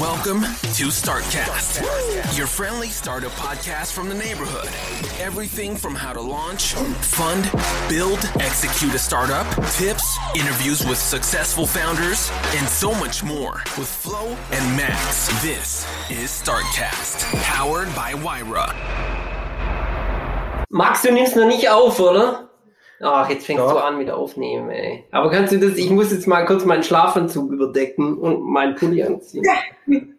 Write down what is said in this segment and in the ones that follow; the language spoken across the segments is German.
Welcome to Startcast, your friendly startup podcast from the neighborhood. Everything from how to launch, fund, build, execute a startup, tips, interviews with successful founders, and so much more with Flo and Max. This is Startcast, powered by Wyra. Max, du nimmst noch nicht auf, oder? Ach, jetzt fängst du an mit Aufnehmen, ey. Aber kannst du das, ich muss jetzt mal kurz meinen Schlafanzug überdecken und meinen Pulli anziehen.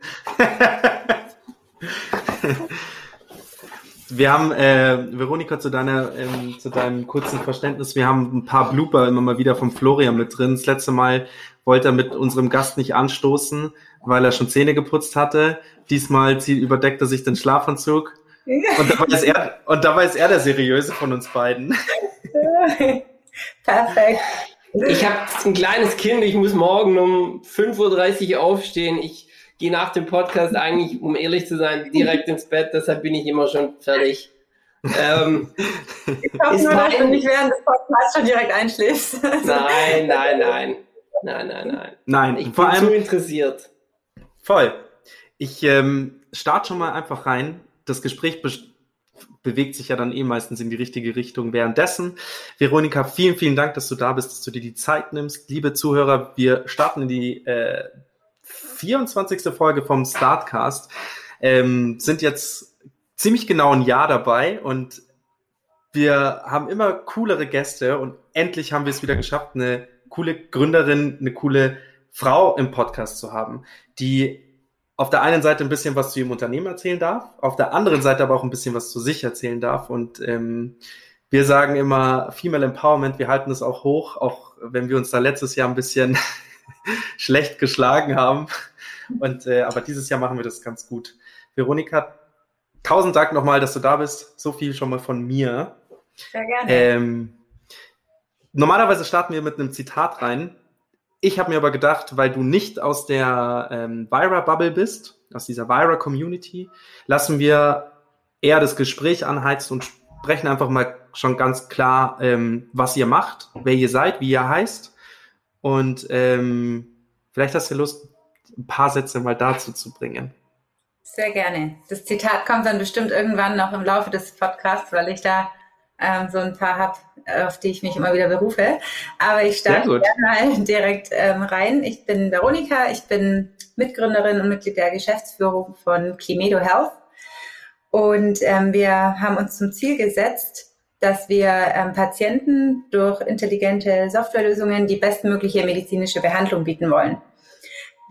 Wir haben, äh, Veronika, zu deiner, ähm, zu deinem kurzen Verständnis, wir haben ein paar Blooper immer mal wieder vom Florian mit drin. Das letzte Mal wollte er mit unserem Gast nicht anstoßen, weil er schon Zähne geputzt hatte. Diesmal zieht, überdeckt er sich den Schlafanzug. Und dabei ist er, und dabei ist er der Seriöse von uns beiden. Perfekt. Ich habe ein kleines Kind, ich muss morgen um 5.30 Uhr aufstehen. Ich gehe nach dem Podcast eigentlich, um ehrlich zu sein, direkt ins Bett, deshalb bin ich immer schon fertig. Ähm, Ich hoffe nur, dass du nicht während des Podcasts schon direkt einschläfst. nein, nein, nein. Nein, nein, nein. Nein, Ich vor bin allem zu interessiert. voll. Ich ähm, starte schon mal einfach rein. Das Gespräch be bewegt sich ja dann eh meistens in die richtige Richtung. Währenddessen, Veronika, vielen, vielen Dank, dass du da bist, dass du dir die Zeit nimmst. Liebe Zuhörer, wir starten in die äh, 24. Folge vom Startcast. Ähm, sind jetzt ziemlich genau ein Jahr dabei und wir haben immer coolere Gäste und endlich haben wir es wieder geschafft, eine coole Gründerin, eine coole Frau im Podcast zu haben, die auf der einen Seite ein bisschen was zu ihrem Unternehmen erzählen darf, auf der anderen Seite aber auch ein bisschen was zu sich erzählen darf. Und ähm, wir sagen immer Female Empowerment, wir halten es auch hoch, auch wenn wir uns da letztes Jahr ein bisschen schlecht geschlagen haben. Und äh, aber dieses Jahr machen wir das ganz gut. Veronika, tausend Dank nochmal, dass du da bist. So viel schon mal von mir. Sehr gerne. Ähm, normalerweise starten wir mit einem Zitat rein. Ich habe mir aber gedacht, weil du nicht aus der ähm, Vira-Bubble bist, aus dieser Vira-Community, lassen wir eher das Gespräch anheizen und sprechen einfach mal schon ganz klar, ähm, was ihr macht, wer ihr seid, wie ihr heißt. Und ähm, vielleicht hast du Lust, ein paar Sätze mal dazu zu bringen. Sehr gerne. Das Zitat kommt dann bestimmt irgendwann noch im Laufe des Podcasts, weil ich da ähm, so ein paar habe, auf die ich mich immer wieder berufe. Aber ich starte mal direkt ähm, rein. Ich bin Veronika, ich bin Mitgründerin und Mitglied der Geschäftsführung von Kimedo Health. Und ähm, wir haben uns zum Ziel gesetzt, dass wir ähm, Patienten durch intelligente Softwarelösungen die bestmögliche medizinische Behandlung bieten wollen.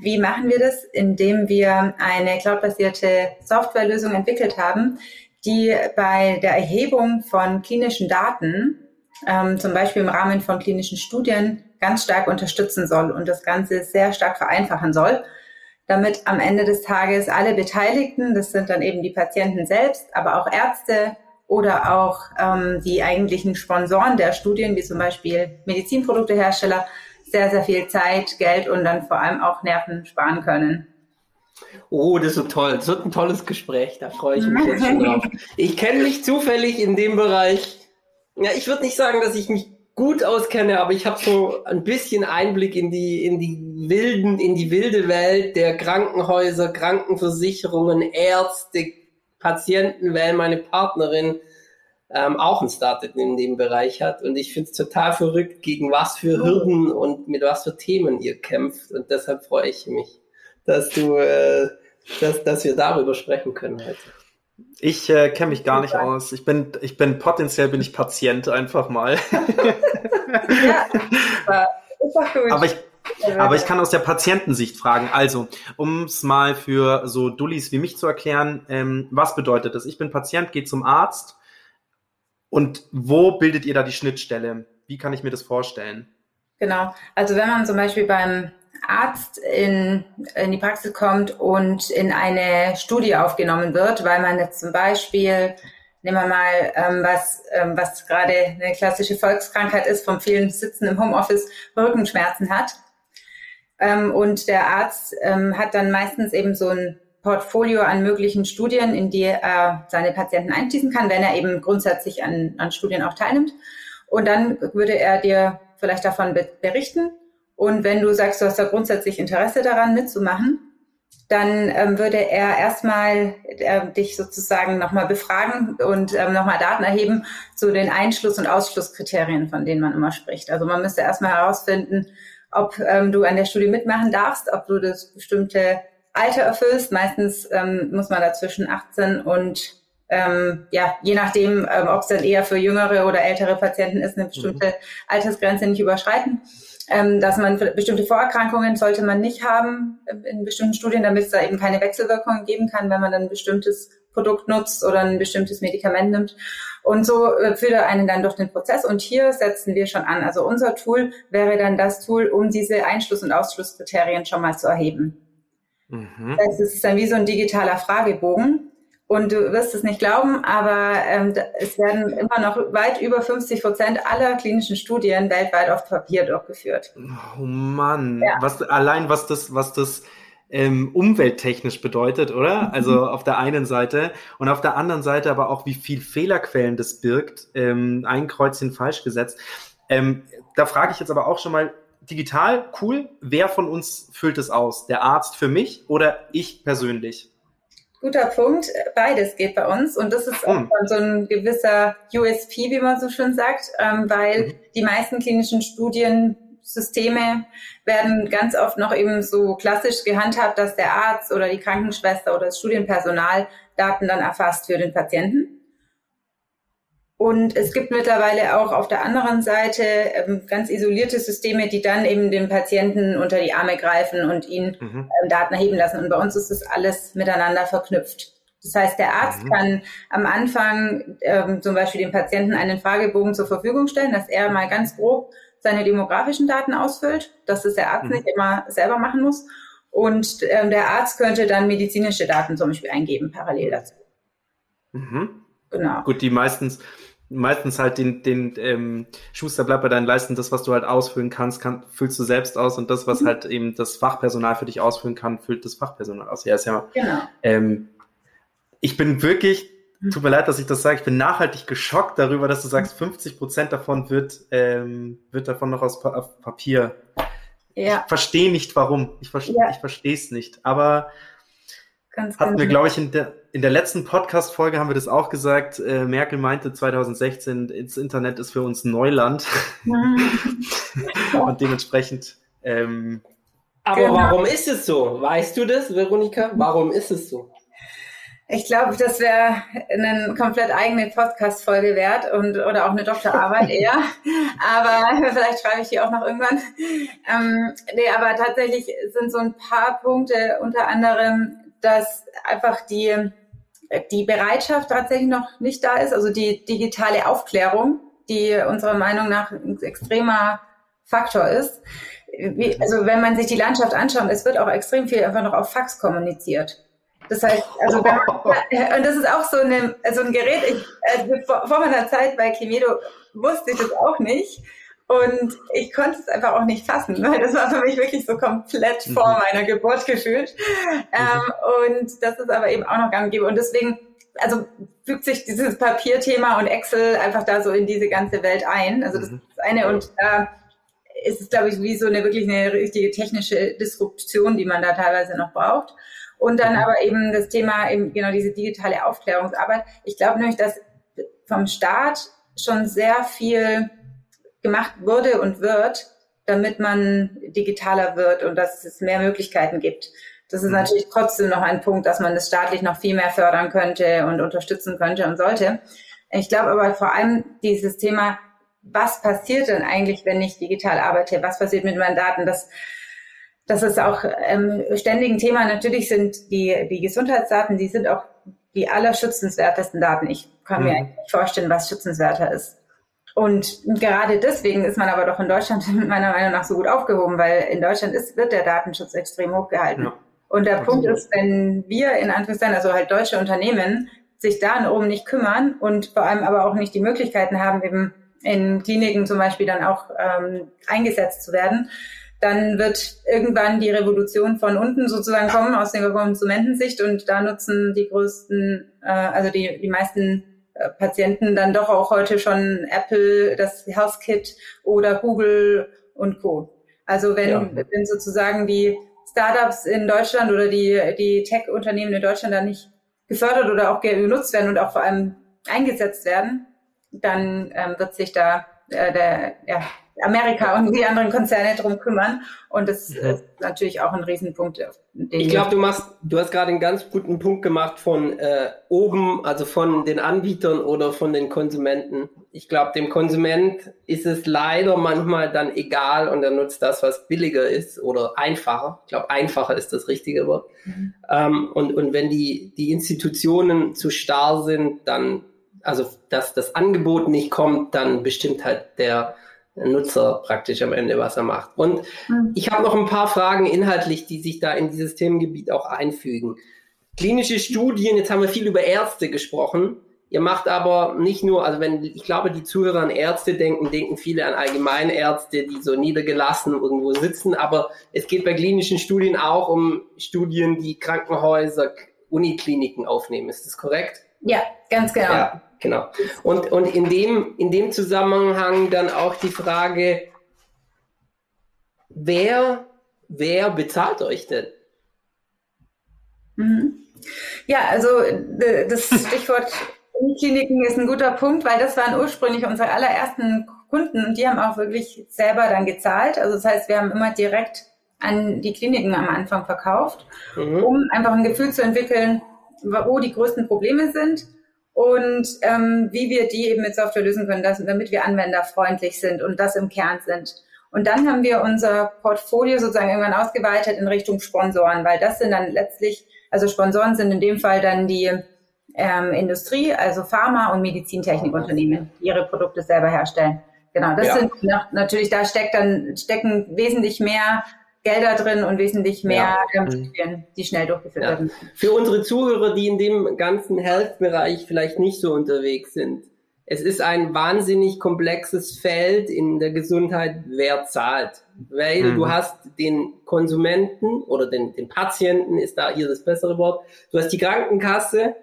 Wie machen wir das? Indem wir eine cloudbasierte Softwarelösung entwickelt haben, die bei der Erhebung von klinischen Daten, ähm, zum Beispiel im Rahmen von klinischen Studien, ganz stark unterstützen soll und das Ganze sehr stark vereinfachen soll, damit am Ende des Tages alle Beteiligten, das sind dann eben die Patienten selbst, aber auch Ärzte oder auch ähm, die eigentlichen Sponsoren der Studien, wie zum Beispiel Medizinproduktehersteller, sehr, sehr viel Zeit, Geld und dann vor allem auch Nerven sparen können. Oh, das wird toll. Das wird ein tolles Gespräch. Da freue ich mich jetzt schon drauf. Ich kenne mich zufällig in dem Bereich. Ja, ich würde nicht sagen, dass ich mich gut auskenne, aber ich habe so ein bisschen Einblick in die in die wilden in die wilde Welt der Krankenhäuser, Krankenversicherungen, Ärzte, Patienten, weil meine Partnerin ähm, auch ein Startup in dem Bereich hat. Und ich finde es total verrückt, gegen was für Hürden und mit was für Themen ihr kämpft. Und deshalb freue ich mich, dass du äh, dass, dass wir darüber sprechen können heute. Ich äh, kenne mich gar nicht aus. Ich bin, ich bin potenziell bin ich Patient einfach mal. Ja, super. ist doch gut. aber ich, aber ich kann aus der Patientensicht fragen. Also, um es mal für so Dullis wie mich zu erklären, ähm, was bedeutet das? Ich bin Patient, gehe zum Arzt. Und wo bildet ihr da die Schnittstelle? Wie kann ich mir das vorstellen? Genau. Also wenn man zum Beispiel beim Arzt in, in die Praxis kommt und in eine Studie aufgenommen wird, weil man jetzt zum Beispiel, nehmen wir mal, ähm, was, ähm, was gerade eine klassische Volkskrankheit ist, vom vielen Sitzen im Homeoffice, Rückenschmerzen hat. Ähm, und der Arzt ähm, hat dann meistens eben so ein Portfolio an möglichen Studien, in die er seine Patienten einschließen kann, wenn er eben grundsätzlich an, an Studien auch teilnimmt. Und dann würde er dir vielleicht davon berichten und wenn du sagst, du hast da grundsätzlich Interesse daran mitzumachen, dann ähm, würde er erstmal äh, dich sozusagen nochmal befragen und ähm, nochmal Daten erheben zu den Einschluss- und Ausschlusskriterien, von denen man immer spricht. Also man müsste erstmal herausfinden, ob ähm, du an der Studie mitmachen darfst, ob du das bestimmte Alter erfüllst. Meistens ähm, muss man da zwischen 18 und ähm, ja, je nachdem, ähm, ob es dann eher für jüngere oder ältere Patienten ist, eine bestimmte mhm. Altersgrenze nicht überschreiten ähm, dass man bestimmte Vorerkrankungen sollte man nicht haben in bestimmten Studien, damit es da eben keine Wechselwirkungen geben kann, wenn man dann ein bestimmtes Produkt nutzt oder ein bestimmtes Medikament nimmt. Und so äh, führt er einen dann durch den Prozess. Und hier setzen wir schon an. Also unser Tool wäre dann das Tool, um diese Einschluss- und Ausschlusskriterien schon mal zu erheben. Mhm. Das heißt, es ist dann wie so ein digitaler Fragebogen. Und du wirst es nicht glauben, aber ähm, es werden immer noch weit über 50 Prozent aller klinischen Studien weltweit auf Papier durchgeführt. Oh Mann, ja. was allein was das, was das ähm, umwelttechnisch bedeutet, oder? Mhm. Also auf der einen Seite und auf der anderen Seite aber auch, wie viel Fehlerquellen das birgt. Ähm, ein Kreuzchen falsch gesetzt. Ähm, da frage ich jetzt aber auch schon mal, digital, cool, wer von uns füllt es aus? Der Arzt für mich oder ich persönlich? Guter Punkt. Beides geht bei uns und das ist auch so ein gewisser USP, wie man so schön sagt, ähm, weil mhm. die meisten klinischen Studiensysteme werden ganz oft noch eben so klassisch gehandhabt, dass der Arzt oder die Krankenschwester oder das Studienpersonal Daten dann erfasst für den Patienten. Und es gibt mittlerweile auch auf der anderen Seite ähm, ganz isolierte Systeme, die dann eben dem Patienten unter die Arme greifen und ihn mhm. ähm, Daten erheben lassen. Und bei uns ist das alles miteinander verknüpft. Das heißt, der Arzt mhm. kann am Anfang ähm, zum Beispiel dem Patienten einen Fragebogen zur Verfügung stellen, dass er mal ganz grob seine demografischen Daten ausfüllt, dass es der Arzt mhm. nicht immer selber machen muss. Und ähm, der Arzt könnte dann medizinische Daten zum Beispiel eingeben, parallel dazu. Mhm. Genau. Gut, die meistens, meistens halt den, den ähm, Schuster bleibt bei deinen Leisten, das, was du halt ausfüllen kannst, kann, füllst du selbst aus und das, was mhm. halt eben das Fachpersonal für dich ausfüllen kann, füllt das Fachpersonal aus. Ja, ist ja genau. Ähm, ich bin wirklich, mhm. tut mir leid, dass ich das sage, ich bin nachhaltig geschockt darüber, dass du sagst, 50 Prozent davon wird, ähm, wird davon noch aus pa Papier. Ja. Ich verstehe nicht, warum. Ich, ver ja. ich verstehe es nicht. Aber Ganz Hatten wir, glaube ich, in der, in der letzten Podcast-Folge haben wir das auch gesagt. Äh, Merkel meinte 2016, das Internet ist für uns Neuland. Und dementsprechend. Ähm, Aber genau. warum ist es so? Weißt du das, Veronika? Warum ist es so? Ich glaube, das wäre eine komplett eigene Podcast-Folge wert und oder auch eine Doktorarbeit eher. aber vielleicht schreibe ich die auch noch irgendwann. Ähm, nee, aber tatsächlich sind so ein paar Punkte, unter anderem dass einfach die, die Bereitschaft tatsächlich noch nicht da ist, also die digitale Aufklärung, die unserer Meinung nach ein extremer Faktor ist. Wie, also wenn man sich die Landschaft anschaut, es wird auch extrem viel einfach noch auf Fax kommuniziert. Das heißt, also man, und das ist auch so, eine, so ein Gerät, ich, also vor meiner Zeit bei Climedo wusste ich das auch nicht. Und ich konnte es einfach auch nicht fassen, weil das war für mich wirklich so komplett mhm. vor meiner Geburt gefühlt. Mhm. Ähm, und das ist aber eben auch noch gang und gäbe. Und deswegen, also fügt sich dieses Papierthema und Excel einfach da so in diese ganze Welt ein. Also das mhm. ist das eine. Und da ist es, glaube ich, wie so eine wirklich eine richtige technische Disruption, die man da teilweise noch braucht. Und dann mhm. aber eben das Thema eben genau diese digitale Aufklärungsarbeit. Ich glaube nämlich, dass vom Staat schon sehr viel gemacht wurde und wird, damit man digitaler wird und dass es mehr Möglichkeiten gibt. Das ist mhm. natürlich trotzdem noch ein Punkt, dass man das staatlich noch viel mehr fördern könnte und unterstützen könnte und sollte. Ich glaube aber vor allem dieses Thema, was passiert denn eigentlich, wenn ich digital arbeite? Was passiert mit meinen Daten? Das, das ist auch ähm, ständig ein Thema. Natürlich sind die, die Gesundheitsdaten, die sind auch die allerschützenswertesten Daten. Ich kann mhm. mir nicht vorstellen, was schützenswerter ist. Und gerade deswegen ist man aber doch in Deutschland meiner Meinung nach so gut aufgehoben, weil in Deutschland ist, wird der Datenschutz extrem hochgehalten. Ja. Und der Absolut. Punkt ist, wenn wir in Anführungszeichen, also halt deutsche Unternehmen, sich da oben nicht kümmern und vor allem aber auch nicht die Möglichkeiten haben, eben in Kliniken zum Beispiel dann auch ähm, eingesetzt zu werden, dann wird irgendwann die Revolution von unten sozusagen kommen aus der Konsumentensicht und da nutzen die größten, äh, also die, die meisten Patienten dann doch auch heute schon Apple, das HealthKit oder Google und Co. Also wenn, ja. wenn sozusagen die Startups in Deutschland oder die, die Tech-Unternehmen in Deutschland dann nicht gefördert oder auch genutzt werden und auch vor allem eingesetzt werden, dann ähm, wird sich da äh, der, ja, Amerika und die anderen Konzerne drum kümmern. Und das mhm. ist natürlich auch ein Riesenpunkt. ich glaube, du machst, du hast gerade einen ganz guten Punkt gemacht von äh, oben, also von den Anbietern oder von den Konsumenten. Ich glaube, dem Konsument ist es leider manchmal dann egal und er nutzt das, was billiger ist oder einfacher. Ich glaube, einfacher ist das richtige Wort. Mhm. Ähm, und, und wenn die, die Institutionen zu starr sind, dann, also dass das Angebot nicht kommt, dann bestimmt halt der Nutzer praktisch am Ende, was er macht. Und mhm. ich habe noch ein paar Fragen inhaltlich, die sich da in dieses Themengebiet auch einfügen. Klinische Studien, jetzt haben wir viel über Ärzte gesprochen. Ihr macht aber nicht nur, also wenn, ich glaube, die Zuhörer an Ärzte denken, denken viele an Allgemeinärzte, die so niedergelassen irgendwo sitzen, aber es geht bei klinischen Studien auch um Studien, die Krankenhäuser, Unikliniken aufnehmen. Ist das korrekt? Ja, ganz genau. Ja. Genau. Und, und in, dem, in dem Zusammenhang dann auch die Frage, wer, wer bezahlt euch denn? Mhm. Ja, also das Stichwort Kliniken ist ein guter Punkt, weil das waren ursprünglich unsere allerersten Kunden und die haben auch wirklich selber dann gezahlt. Also das heißt, wir haben immer direkt an die Kliniken am Anfang verkauft, mhm. um einfach ein Gefühl zu entwickeln, wo die größten Probleme sind und ähm, wie wir die eben mit Software lösen können, dass, damit wir anwenderfreundlich sind und das im Kern sind. Und dann haben wir unser Portfolio sozusagen irgendwann ausgeweitet in Richtung Sponsoren, weil das sind dann letztlich, also Sponsoren sind in dem Fall dann die ähm, Industrie, also Pharma- und Medizintechnikunternehmen, die ihre Produkte selber herstellen. Genau, das ja. sind natürlich, da steckt dann, stecken wesentlich mehr Gelder drin und wesentlich mehr ja. Studien, die schnell durchgeführt ja. werden. Für unsere Zuhörer, die in dem ganzen Health-Bereich vielleicht nicht so unterwegs sind, es ist ein wahnsinnig komplexes Feld in der Gesundheit, wer zahlt. Weil mhm. du hast den Konsumenten oder den, den Patienten, ist da hier das bessere Wort, du hast die Krankenkasse,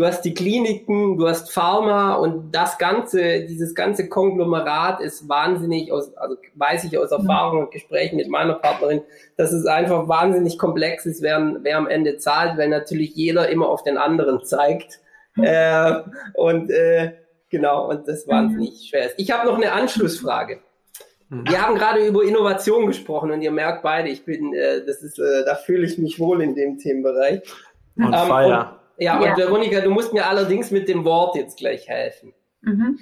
du hast die Kliniken, du hast Pharma und das ganze, dieses ganze Konglomerat ist wahnsinnig aus, also weiß ich aus Erfahrung und Gesprächen mit meiner Partnerin, dass es einfach wahnsinnig komplex ist, wer, wer am Ende zahlt, weil natürlich jeder immer auf den anderen zeigt. Äh, und äh, genau, und das wahnsinnig schwer ist. Ich habe noch eine Anschlussfrage. Wir haben gerade über Innovation gesprochen und ihr merkt beide, ich bin, äh, das ist, äh, da fühle ich mich wohl in dem Themenbereich. On ähm, fire. Ja, ja, und Veronika, du musst mir allerdings mit dem Wort jetzt gleich helfen. Mhm.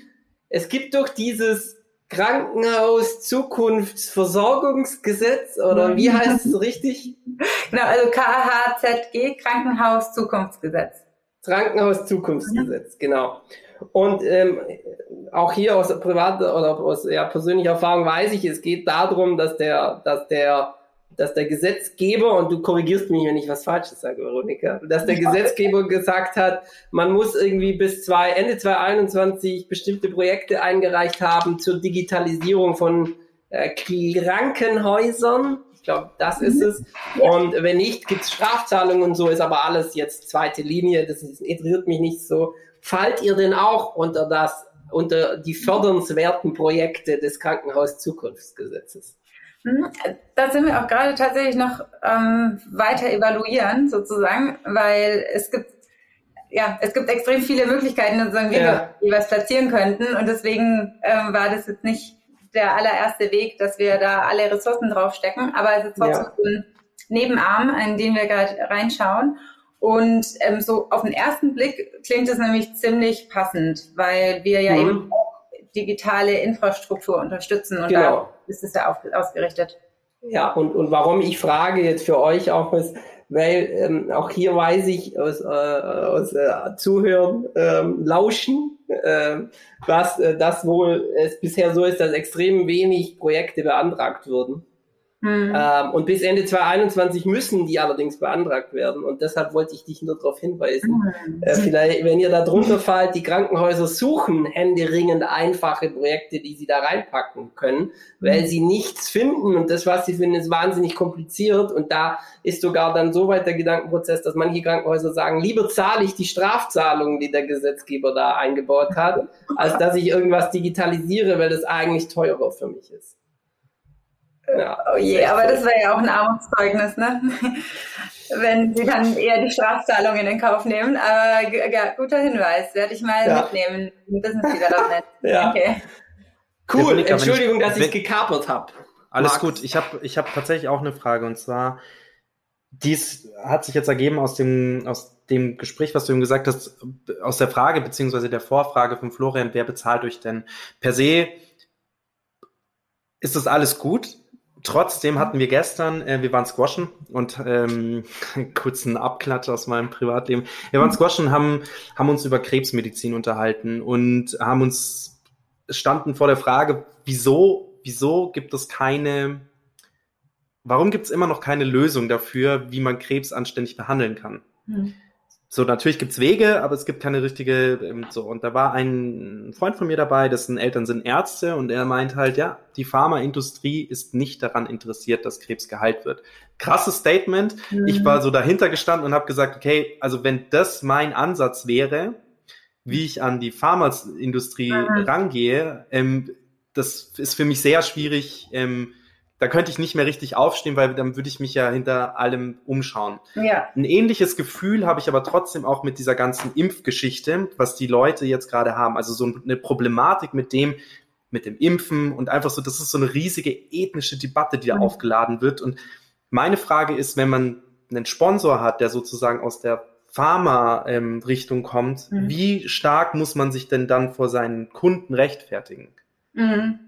Es gibt doch dieses Krankenhaus Zukunftsversorgungsgesetz oder wie heißt es richtig? Genau, also KHZG, Krankenhaus Zukunftsgesetz. Krankenhaus Zukunftsgesetz, mhm. genau. Und ähm, auch hier aus privater oder aus ja, persönlicher Erfahrung weiß ich, es geht darum, dass der, dass der dass der Gesetzgeber, und du korrigierst mich, wenn ich was Falsches sage, Veronika, dass der Gesetzgeber gesagt hat, man muss irgendwie bis zwei, Ende 2021 bestimmte Projekte eingereicht haben zur Digitalisierung von äh, Krankenhäusern. Ich glaube, das ist es. Und wenn nicht, gibt es Strafzahlungen und so, ist aber alles jetzt zweite Linie. Das interessiert mich nicht so. Fallt ihr denn auch unter das, unter die fördernswerten Projekte des Krankenhaus-Zukunftsgesetzes? Hm, da sind wir auch gerade tatsächlich noch ähm, weiter evaluieren, sozusagen, weil es gibt ja, es gibt extrem viele Möglichkeiten, sozusagen, wie ja. wir jeweils platzieren könnten. Und deswegen ähm, war das jetzt nicht der allererste Weg, dass wir da alle Ressourcen draufstecken. Aber es ist trotzdem ja. ein Nebenarm, in den wir gerade reinschauen. Und ähm, so auf den ersten Blick klingt es nämlich ziemlich passend, weil wir ja mhm. eben digitale Infrastruktur unterstützen und genau. da ist es ja auf, ausgerichtet. Ja, und, und warum ich frage jetzt für euch auch ist, weil ähm, auch hier weiß ich aus, äh, aus äh, Zuhören, ähm, Lauschen, äh, was äh, das wohl es bisher so ist, dass extrem wenig Projekte beantragt wurden. Mhm. Ähm, und bis Ende 2021 müssen die allerdings beantragt werden. Und deshalb wollte ich dich nur darauf hinweisen. Mhm. Äh, vielleicht, wenn ihr da drunter fallt, die Krankenhäuser suchen händeringend einfache Projekte, die sie da reinpacken können, weil mhm. sie nichts finden. Und das, was sie finden, ist wahnsinnig kompliziert. Und da ist sogar dann so weit der Gedankenprozess, dass manche Krankenhäuser sagen, lieber zahle ich die Strafzahlungen, die der Gesetzgeber da eingebaut hat, als dass ich irgendwas digitalisiere, weil das eigentlich teurer für mich ist. Ja, oh je, aber das wäre ja auch ein Armutszeugnis, ne? Wenn sie dann eher die Strafzahlungen in Kauf nehmen. Aber ja, guter Hinweis, werde ich mal ja. mitnehmen. Business Development. ja. Okay. Cool, Entschuldigung, dass ich gekapert habe. Alles Max. gut. Ich habe ich hab tatsächlich auch eine Frage und zwar, dies hat sich jetzt ergeben aus dem, aus dem Gespräch, was du ihm gesagt hast, aus der Frage beziehungsweise der Vorfrage von Florian, wer bezahlt euch denn? Per se ist das alles gut, Trotzdem hatten wir gestern, äh, wir waren squashen und ähm, kurzen Abklatsch aus meinem Privatleben. Wir waren squashen, haben, haben uns über Krebsmedizin unterhalten und haben uns standen vor der Frage, wieso, wieso gibt es keine, warum gibt es immer noch keine Lösung dafür, wie man Krebs anständig behandeln kann? Hm. So, natürlich gibt's Wege, aber es gibt keine richtige, ähm, so. Und da war ein Freund von mir dabei, dessen Eltern sind Ärzte und er meint halt, ja, die Pharmaindustrie ist nicht daran interessiert, dass Krebs geheilt wird. Krasses Statement. Mhm. Ich war so dahinter gestanden und habe gesagt, okay, also wenn das mein Ansatz wäre, wie ich an die Pharmaindustrie mhm. rangehe, ähm, das ist für mich sehr schwierig, ähm, da könnte ich nicht mehr richtig aufstehen, weil dann würde ich mich ja hinter allem umschauen. Ja. Ein ähnliches Gefühl habe ich aber trotzdem auch mit dieser ganzen Impfgeschichte, was die Leute jetzt gerade haben. Also so eine Problematik mit dem, mit dem Impfen und einfach so, das ist so eine riesige ethnische Debatte, die da mhm. aufgeladen wird. Und meine Frage ist, wenn man einen Sponsor hat, der sozusagen aus der Pharma-Richtung ähm, kommt, mhm. wie stark muss man sich denn dann vor seinen Kunden rechtfertigen? Mhm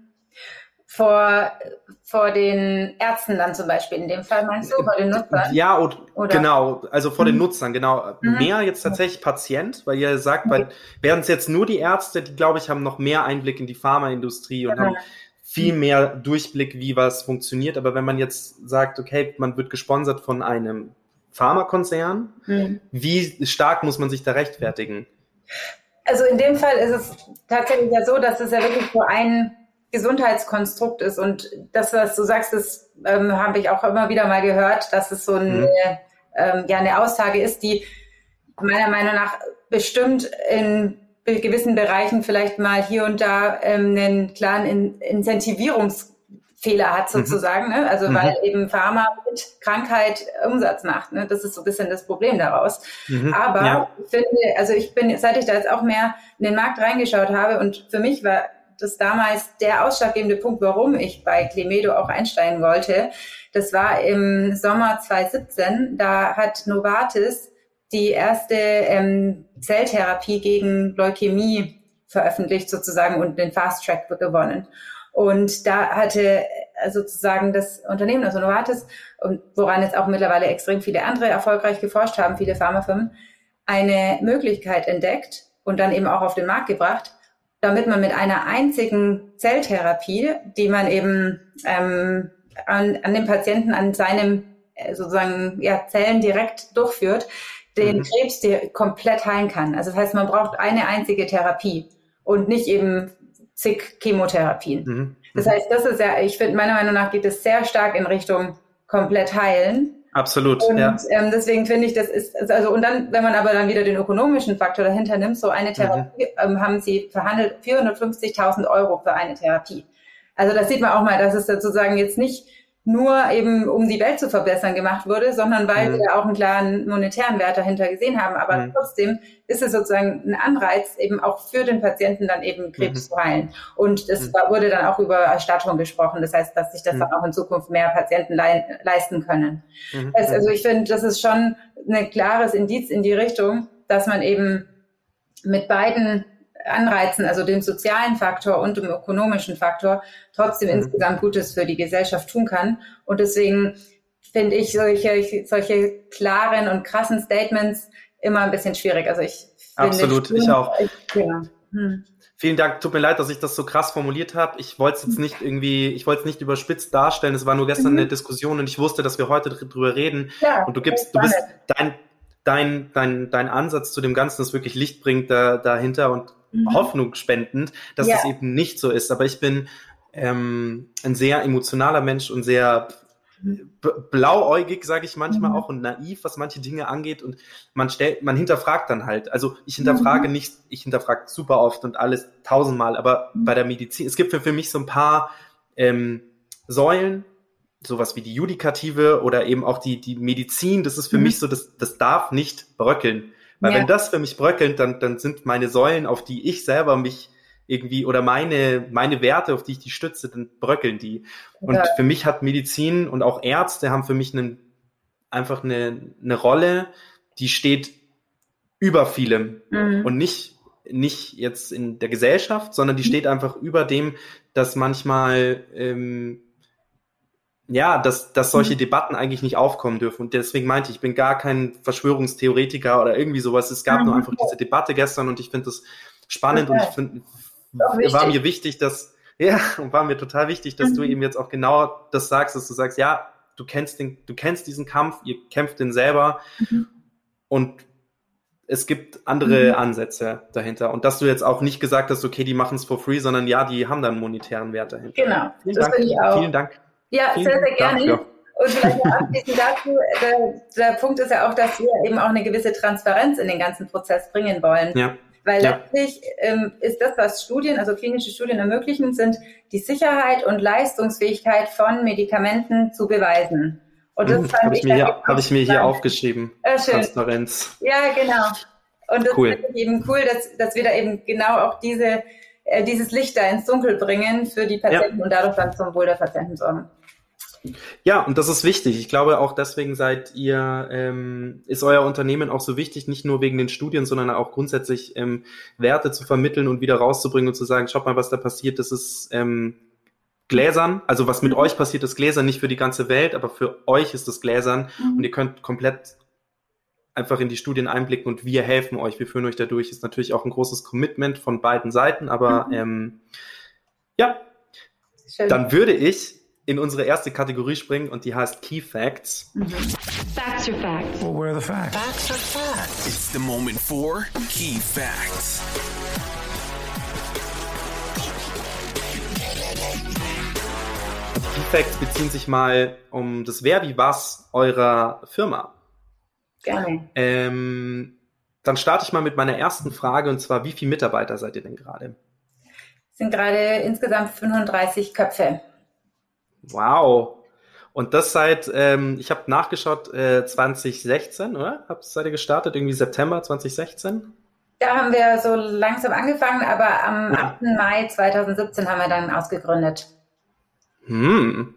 vor, vor den Ärzten dann zum Beispiel in dem Fall meinst du, vor den Nutzern? Ja, und, Oder? genau, also vor mhm. den Nutzern, genau. Mhm. Mehr jetzt tatsächlich Patient, weil ihr sagt, weil wären es jetzt nur die Ärzte, die glaube ich haben noch mehr Einblick in die Pharmaindustrie und genau. haben viel mehr Durchblick, wie was funktioniert. Aber wenn man jetzt sagt, okay, man wird gesponsert von einem Pharmakonzern, mhm. wie stark muss man sich da rechtfertigen? Also in dem Fall ist es tatsächlich ja so, dass es ja wirklich so ein Gesundheitskonstrukt ist. Und das, was du sagst, das ähm, habe ich auch immer wieder mal gehört, dass es so eine, mhm. ähm, ja, eine Aussage ist, die meiner Meinung nach bestimmt in gewissen Bereichen vielleicht mal hier und da ähm, einen klaren in Incentivierungsfehler hat mhm. sozusagen. Mhm. Ne? Also mhm. weil eben Pharma mit Krankheit Umsatz macht. Ne? Das ist so ein bisschen das Problem daraus. Mhm. Aber ja. ich finde, also ich bin, seit ich da jetzt auch mehr in den Markt reingeschaut habe und für mich war das damals der ausschlaggebende Punkt, warum ich bei Clemedo auch einsteigen wollte. Das war im Sommer 2017. Da hat Novartis die erste ähm, Zelltherapie gegen Leukämie veröffentlicht sozusagen und den Fast Track gewonnen. Und da hatte äh, sozusagen das Unternehmen, also Novartis, und woran jetzt auch mittlerweile extrem viele andere erfolgreich geforscht haben, viele Pharmafirmen, eine Möglichkeit entdeckt und dann eben auch auf den Markt gebracht, damit man mit einer einzigen Zelltherapie, die man eben ähm, an, an dem Patienten, an seinem äh, sozusagen ja, Zellen direkt durchführt, den mhm. Krebs komplett heilen kann. Also das heißt, man braucht eine einzige Therapie und nicht eben zig Chemotherapien. Mhm. Das heißt, das ist ja, ich finde, meiner Meinung nach geht es sehr stark in Richtung komplett heilen. Absolut. Und ja. ähm, deswegen finde ich, das ist, also und dann, wenn man aber dann wieder den ökonomischen Faktor dahinter nimmt, so eine Therapie mhm. ähm, haben sie verhandelt 450.000 Euro für eine Therapie. Also das sieht man auch mal, dass es sozusagen jetzt nicht nur eben um die Welt zu verbessern gemacht wurde, sondern weil mhm. wir auch einen klaren monetären Wert dahinter gesehen haben. Aber mhm. trotzdem ist es sozusagen ein Anreiz, eben auch für den Patienten dann eben Krebs mhm. zu heilen. Und es mhm. wurde dann auch über Erstattung gesprochen. Das heißt, dass sich das mhm. dann auch in Zukunft mehr Patienten le leisten können. Mhm. Es, also ich finde, das ist schon ein klares Indiz in die Richtung, dass man eben mit beiden Anreizen, also dem sozialen Faktor und dem ökonomischen Faktor, trotzdem mhm. insgesamt Gutes für die Gesellschaft tun kann. Und deswegen finde ich solche, solche klaren und krassen Statements immer ein bisschen schwierig. Also ich Absolut, finde, ich auch. Ich, ja. Hm. Vielen Dank. Tut mir leid, dass ich das so krass formuliert habe. Ich wollte es jetzt nicht irgendwie, ich wollte es nicht überspitzt darstellen. Es war nur gestern mhm. eine Diskussion und ich wusste, dass wir heute drüber reden. Ja, und du gibst, du bist dein, dein, dein, dein Ansatz zu dem Ganzen, das wirklich Licht bringt da, dahinter und mhm. Hoffnung spendend, dass ja. es eben nicht so ist. Aber ich bin ähm, ein sehr emotionaler Mensch und sehr blauäugig, sage ich manchmal mhm. auch, und naiv, was manche Dinge angeht. Und man stellt, man hinterfragt dann halt. Also ich hinterfrage mhm. nicht, ich hinterfrage super oft und alles tausendmal, aber mhm. bei der Medizin, es gibt für, für mich so ein paar ähm, Säulen, sowas wie die Judikative oder eben auch die, die Medizin, das ist für mhm. mich so, das, das darf nicht bröckeln. Weil ja. wenn das für mich bröckelt, dann, dann sind meine Säulen, auf die ich selber mich irgendwie oder meine, meine Werte, auf die ich die stütze, dann bröckeln die. Und ja. für mich hat Medizin und auch Ärzte haben für mich einen, einfach eine, eine Rolle, die steht über vielem mhm. und nicht, nicht jetzt in der Gesellschaft, sondern die mhm. steht einfach über dem, dass manchmal ähm, ja, dass, dass solche mhm. Debatten eigentlich nicht aufkommen dürfen. Und deswegen meinte ich, ich bin gar kein Verschwörungstheoretiker oder irgendwie sowas. Es gab mhm. nur einfach diese Debatte gestern und ich finde das spannend okay. und ich finde, war mir wichtig, dass, ja, und war mir total wichtig, dass mhm. du eben jetzt auch genau das sagst, dass du sagst, ja, du kennst den, du kennst diesen Kampf, ihr kämpft den selber mhm. und es gibt andere mhm. Ansätze dahinter. Und dass du jetzt auch nicht gesagt hast, okay, die machen es for free, sondern ja, die haben dann monetären Wert dahinter. Genau, Vielen das finde ich auch. Vielen Dank. Ja, Vielen sehr, sehr gerne. Dafür. Und vielleicht abschließend dazu, der, der Punkt ist ja auch, dass wir eben auch eine gewisse Transparenz in den ganzen Prozess bringen wollen. Ja. Weil ja. letztlich ähm, ist das, was Studien, also klinische Studien ermöglichen, sind die Sicherheit und Leistungsfähigkeit von Medikamenten zu beweisen. Und das hm, habe ich, mir hier, hab ich mir hier aufgeschrieben. Äh, Transparenz. Ja, genau. Und das cool. ist eben cool, dass, dass wir da eben genau auch diese, äh, dieses Licht da ins Dunkel bringen für die Patienten ja. und dadurch dann zum Wohl der Patienten sorgen. Ja, und das ist wichtig. Ich glaube auch deswegen seid ihr, ähm, ist euer Unternehmen auch so wichtig, nicht nur wegen den Studien, sondern auch grundsätzlich ähm, Werte zu vermitteln und wieder rauszubringen und zu sagen, schaut mal, was da passiert, das ist ähm, Gläsern, also was mit mhm. euch passiert, ist Gläsern, nicht für die ganze Welt, aber für euch ist es Gläsern mhm. und ihr könnt komplett einfach in die Studien einblicken und wir helfen euch, wir führen euch dadurch. Ist natürlich auch ein großes Commitment von beiden Seiten, aber mhm. ähm, ja, Schön. dann würde ich in unsere erste Kategorie springen und die heißt Key Facts. Mhm. Facts or facts? Well, where are the facts? Facts or facts? It's the moment for Key Facts. Key Facts beziehen sich mal um das Wer wie was eurer Firma. Gerne. Ähm, dann starte ich mal mit meiner ersten Frage und zwar, wie viele Mitarbeiter seid ihr denn gerade? sind gerade insgesamt 35 Köpfe. Wow. Und das seit, ähm, ich habe nachgeschaut, äh, 2016, oder? Habt seid ihr gestartet, irgendwie September 2016? Da haben wir so langsam angefangen, aber am ja. 8. Mai 2017 haben wir dann ausgegründet. Hm.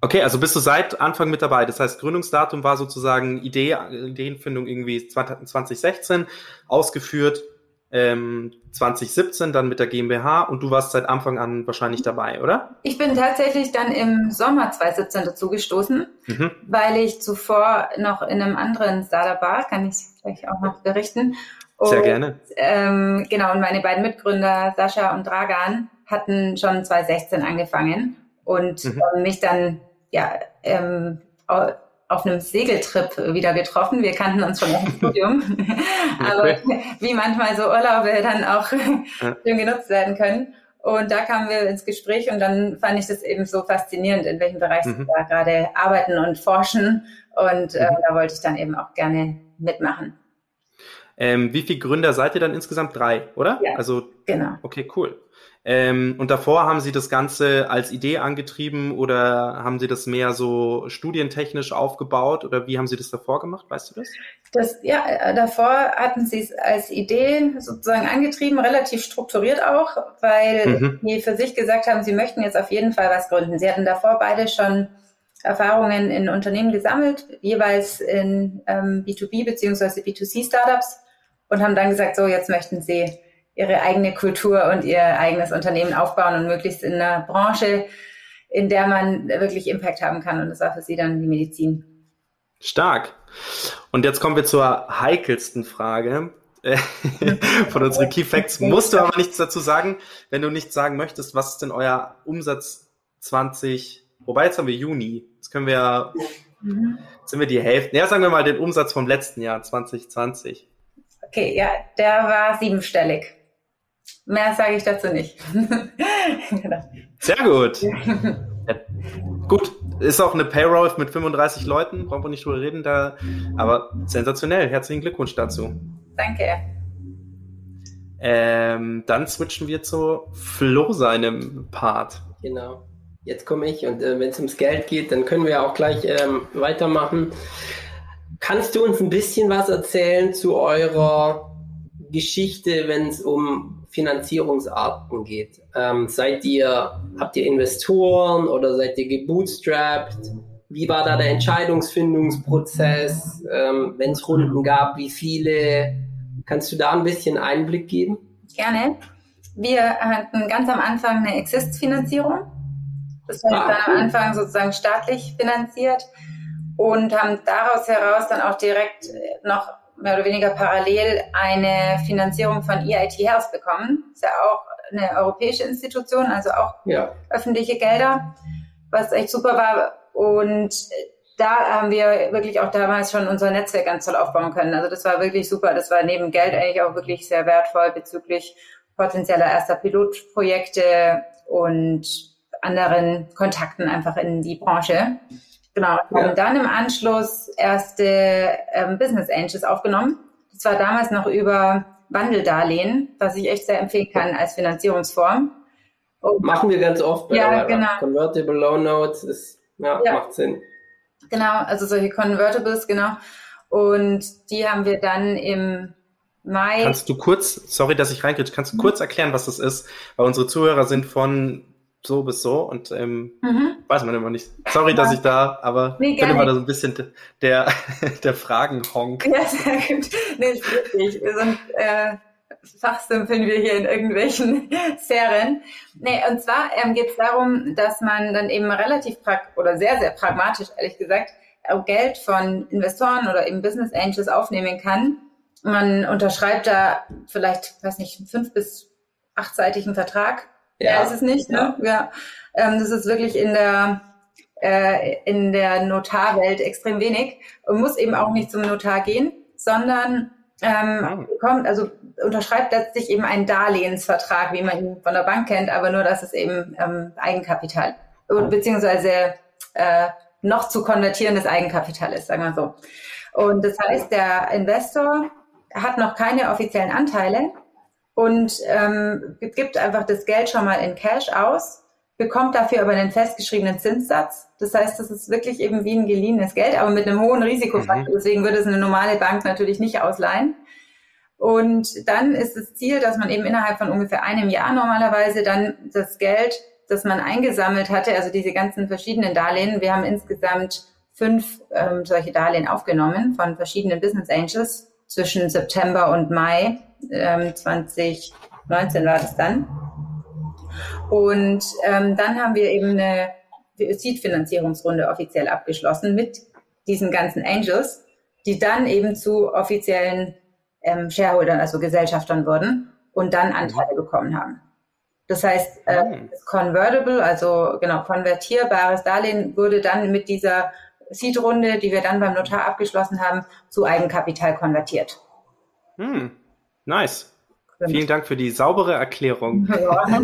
Okay, also bist du seit Anfang mit dabei. Das heißt, Gründungsdatum war sozusagen Idee, Ideenfindung irgendwie 2016, ausgeführt ähm, 2017 dann mit der GmbH und du warst seit Anfang an wahrscheinlich dabei, oder? Ich bin tatsächlich dann im Sommer 2017 dazu gestoßen, mhm. weil ich zuvor noch in einem anderen Startup war, kann ich gleich auch noch berichten. Und, Sehr gerne. Ähm, genau, und meine beiden Mitgründer, Sascha und Dragan, hatten schon 2016 angefangen und mhm. mich dann ja ähm, auf einem Segeltrip wieder getroffen. Wir kannten uns schon im Studium. Aber wie manchmal so Urlaube dann auch schön genutzt werden können. Und da kamen wir ins Gespräch und dann fand ich das eben so faszinierend, in welchem Bereich mhm. sie da gerade arbeiten und forschen. Und äh, mhm. da wollte ich dann eben auch gerne mitmachen. Ähm, wie viele Gründer seid ihr dann insgesamt? Drei, oder? Ja, also, genau. Okay, cool. Ähm, und davor haben Sie das Ganze als Idee angetrieben oder haben Sie das mehr so studientechnisch aufgebaut oder wie haben Sie das davor gemacht? Weißt du das? das ja, äh, davor hatten Sie es als Idee sozusagen angetrieben, relativ strukturiert auch, weil mhm. Sie für sich gesagt haben, Sie möchten jetzt auf jeden Fall was gründen. Sie hatten davor beide schon Erfahrungen in Unternehmen gesammelt, jeweils in ähm, B2B beziehungsweise B2C Startups und haben dann gesagt, so jetzt möchten Sie ihre eigene Kultur und ihr eigenes Unternehmen aufbauen und möglichst in einer Branche, in der man wirklich Impact haben kann. Und das war für sie dann die Medizin. Stark. Und jetzt kommen wir zur heikelsten Frage. von unseren Key Facts. Musst du aber nichts dazu sagen. Wenn du nichts sagen möchtest, was ist denn euer Umsatz 20? Wobei jetzt haben wir Juni. Jetzt können wir, mhm. jetzt sind wir die Hälfte. Ja, sagen wir mal den Umsatz vom letzten Jahr 2020. Okay, ja, der war siebenstellig. Mehr sage ich dazu nicht. Sehr gut. Ja, gut, ist auch eine Payroll mit 35 Leuten, brauchen wir nicht drüber reden, da, aber sensationell. Herzlichen Glückwunsch dazu. Danke. Ähm, dann switchen wir zu Flo seinem Part. Genau. Jetzt komme ich und äh, wenn es ums Geld geht, dann können wir auch gleich ähm, weitermachen. Kannst du uns ein bisschen was erzählen zu eurer Geschichte, wenn es um Finanzierungsarten geht? Ähm, seid ihr, habt ihr Investoren oder seid ihr gebootstrapped? Wie war da der Entscheidungsfindungsprozess? Ähm, wenn es Runden gab, wie viele? Kannst du da ein bisschen Einblick geben? Gerne. Wir hatten ganz am Anfang eine Exist-Finanzierung. Das heißt ah, dann am Anfang sozusagen staatlich finanziert und haben daraus heraus dann auch direkt noch mehr oder weniger parallel eine Finanzierung von EIT Health bekommen. Ist ja auch eine europäische Institution, also auch ja. öffentliche Gelder, was echt super war. Und da haben wir wirklich auch damals schon unser Netzwerk ganz toll aufbauen können. Also das war wirklich super. Das war neben Geld eigentlich auch wirklich sehr wertvoll bezüglich potenzieller erster Pilotprojekte und anderen Kontakten einfach in die Branche. Genau. Ja. Und dann im Anschluss erste ähm, Business Angels aufgenommen. Das war damals noch über Wandeldarlehen, was ich echt sehr empfehlen kann als Finanzierungsform. Und Machen wir ganz oft bei ja, genau. Convertible Loan Notes ist, ja, ja, macht Sinn. Genau, also solche Convertibles, genau. Und die haben wir dann im Mai. Kannst du kurz, sorry, dass ich reinkriege, kannst du kurz erklären, was das ist? Weil unsere Zuhörer sind von so bis so und ähm, mhm. weiß man immer nicht. Sorry, dass ich da, aber nee, ich bin immer da so ein bisschen der, der Fragen-Honk. Ja, sehr gut. Nee, ist wirklich. Wir sind äh, fachsimpeln wir hier in irgendwelchen Serien. Nee, und zwar ähm, geht es darum, dass man dann eben relativ prag oder sehr, sehr pragmatisch, ehrlich gesagt, auch Geld von Investoren oder eben Business Angels aufnehmen kann. Man unterschreibt da vielleicht, weiß nicht, fünf bis achtseitigen Vertrag ja, ja ist es nicht, ne? Ja. ja. Ähm, das ist wirklich in der äh, in der Notarwelt extrem wenig und muss eben auch nicht zum Notar gehen, sondern ähm, kommt, also unterschreibt letztlich eben einen Darlehensvertrag, wie man ihn von der Bank kennt, aber nur, dass es eben ähm, Eigenkapital beziehungsweise äh, noch zu konvertierendes Eigenkapital ist, sagen wir so. Und das heißt, der Investor hat noch keine offiziellen Anteile, und ähm, gibt einfach das Geld schon mal in Cash aus, bekommt dafür aber einen festgeschriebenen Zinssatz. Das heißt, das ist wirklich eben wie ein geliehenes Geld, aber mit einem hohen Risikofaktor. Mhm. Deswegen würde es eine normale Bank natürlich nicht ausleihen. Und dann ist das Ziel, dass man eben innerhalb von ungefähr einem Jahr normalerweise dann das Geld, das man eingesammelt hatte, also diese ganzen verschiedenen Darlehen, wir haben insgesamt fünf ähm, solche Darlehen aufgenommen von verschiedenen Business Angels zwischen September und Mai ähm, 2019 war das dann. Und ähm, dann haben wir eben eine Seed-Finanzierungsrunde offiziell abgeschlossen mit diesen ganzen Angels, die dann eben zu offiziellen ähm, Shareholdern, also Gesellschaftern wurden und dann Anteile bekommen haben. Das heißt, äh, mhm. Convertible, also genau, konvertierbares Darlehen wurde dann mit dieser Seed-Runde, die wir dann beim Notar abgeschlossen haben, zu Eigenkapital konvertiert. Hm. Nice. Vielen Dank für die saubere Erklärung. Ja.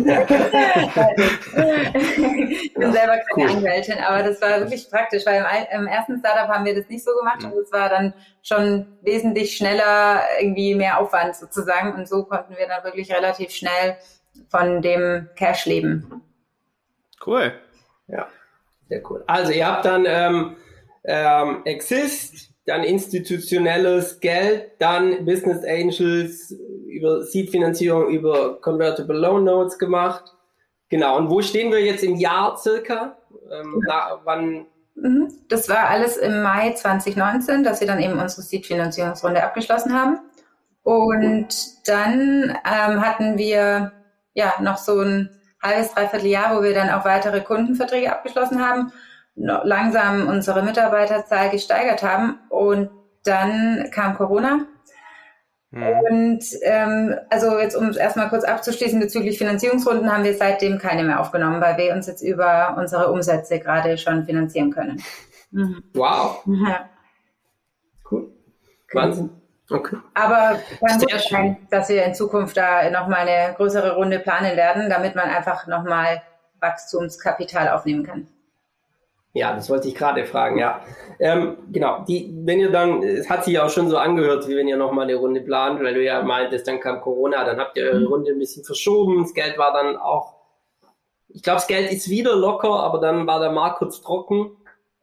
ich bin selber keine cool. Anwältin, aber das war wirklich praktisch, weil im, im, ersten Startup haben wir das nicht so gemacht mhm. und es war dann schon wesentlich schneller, irgendwie mehr Aufwand sozusagen und so konnten wir dann wirklich relativ schnell von dem Cash leben. Cool. Ja, sehr cool. Also ihr habt dann ähm, ähm, Exist, dann institutionelles Geld, dann Business Angels über Seed-Finanzierung, über Convertible Loan Notes gemacht. Genau, und wo stehen wir jetzt im Jahr circa? Ähm, na, wann? Mhm. Das war alles im Mai 2019, dass wir dann eben unsere Seed-Finanzierungsrunde abgeschlossen haben. Und dann ähm, hatten wir ja noch so ein halbes, dreiviertel Jahr, wo wir dann auch weitere Kundenverträge abgeschlossen haben langsam unsere Mitarbeiterzahl gesteigert haben und dann kam Corona Mhm. Und ähm, also jetzt um es erstmal kurz abzuschließen bezüglich Finanzierungsrunden haben wir seitdem keine mehr aufgenommen, weil wir uns jetzt über unsere Umsätze gerade schon finanzieren können. Mhm. Wow. Ja. Cool. Wahnsinn. Okay. Aber kann gut sein, dass wir in Zukunft da nochmal eine größere Runde planen werden, damit man einfach nochmal Wachstumskapital aufnehmen kann. Ja, das wollte ich gerade fragen, ja. Ähm, genau, die, wenn ihr dann, es hat sich auch schon so angehört, wie wenn ihr nochmal eine Runde plant, weil du ja meintest, dann kam Corona, dann habt ihr eure. Runde ein bisschen verschoben, das Geld war dann auch, ich glaube, das Geld ist wieder locker, aber dann war der Markt kurz trocken.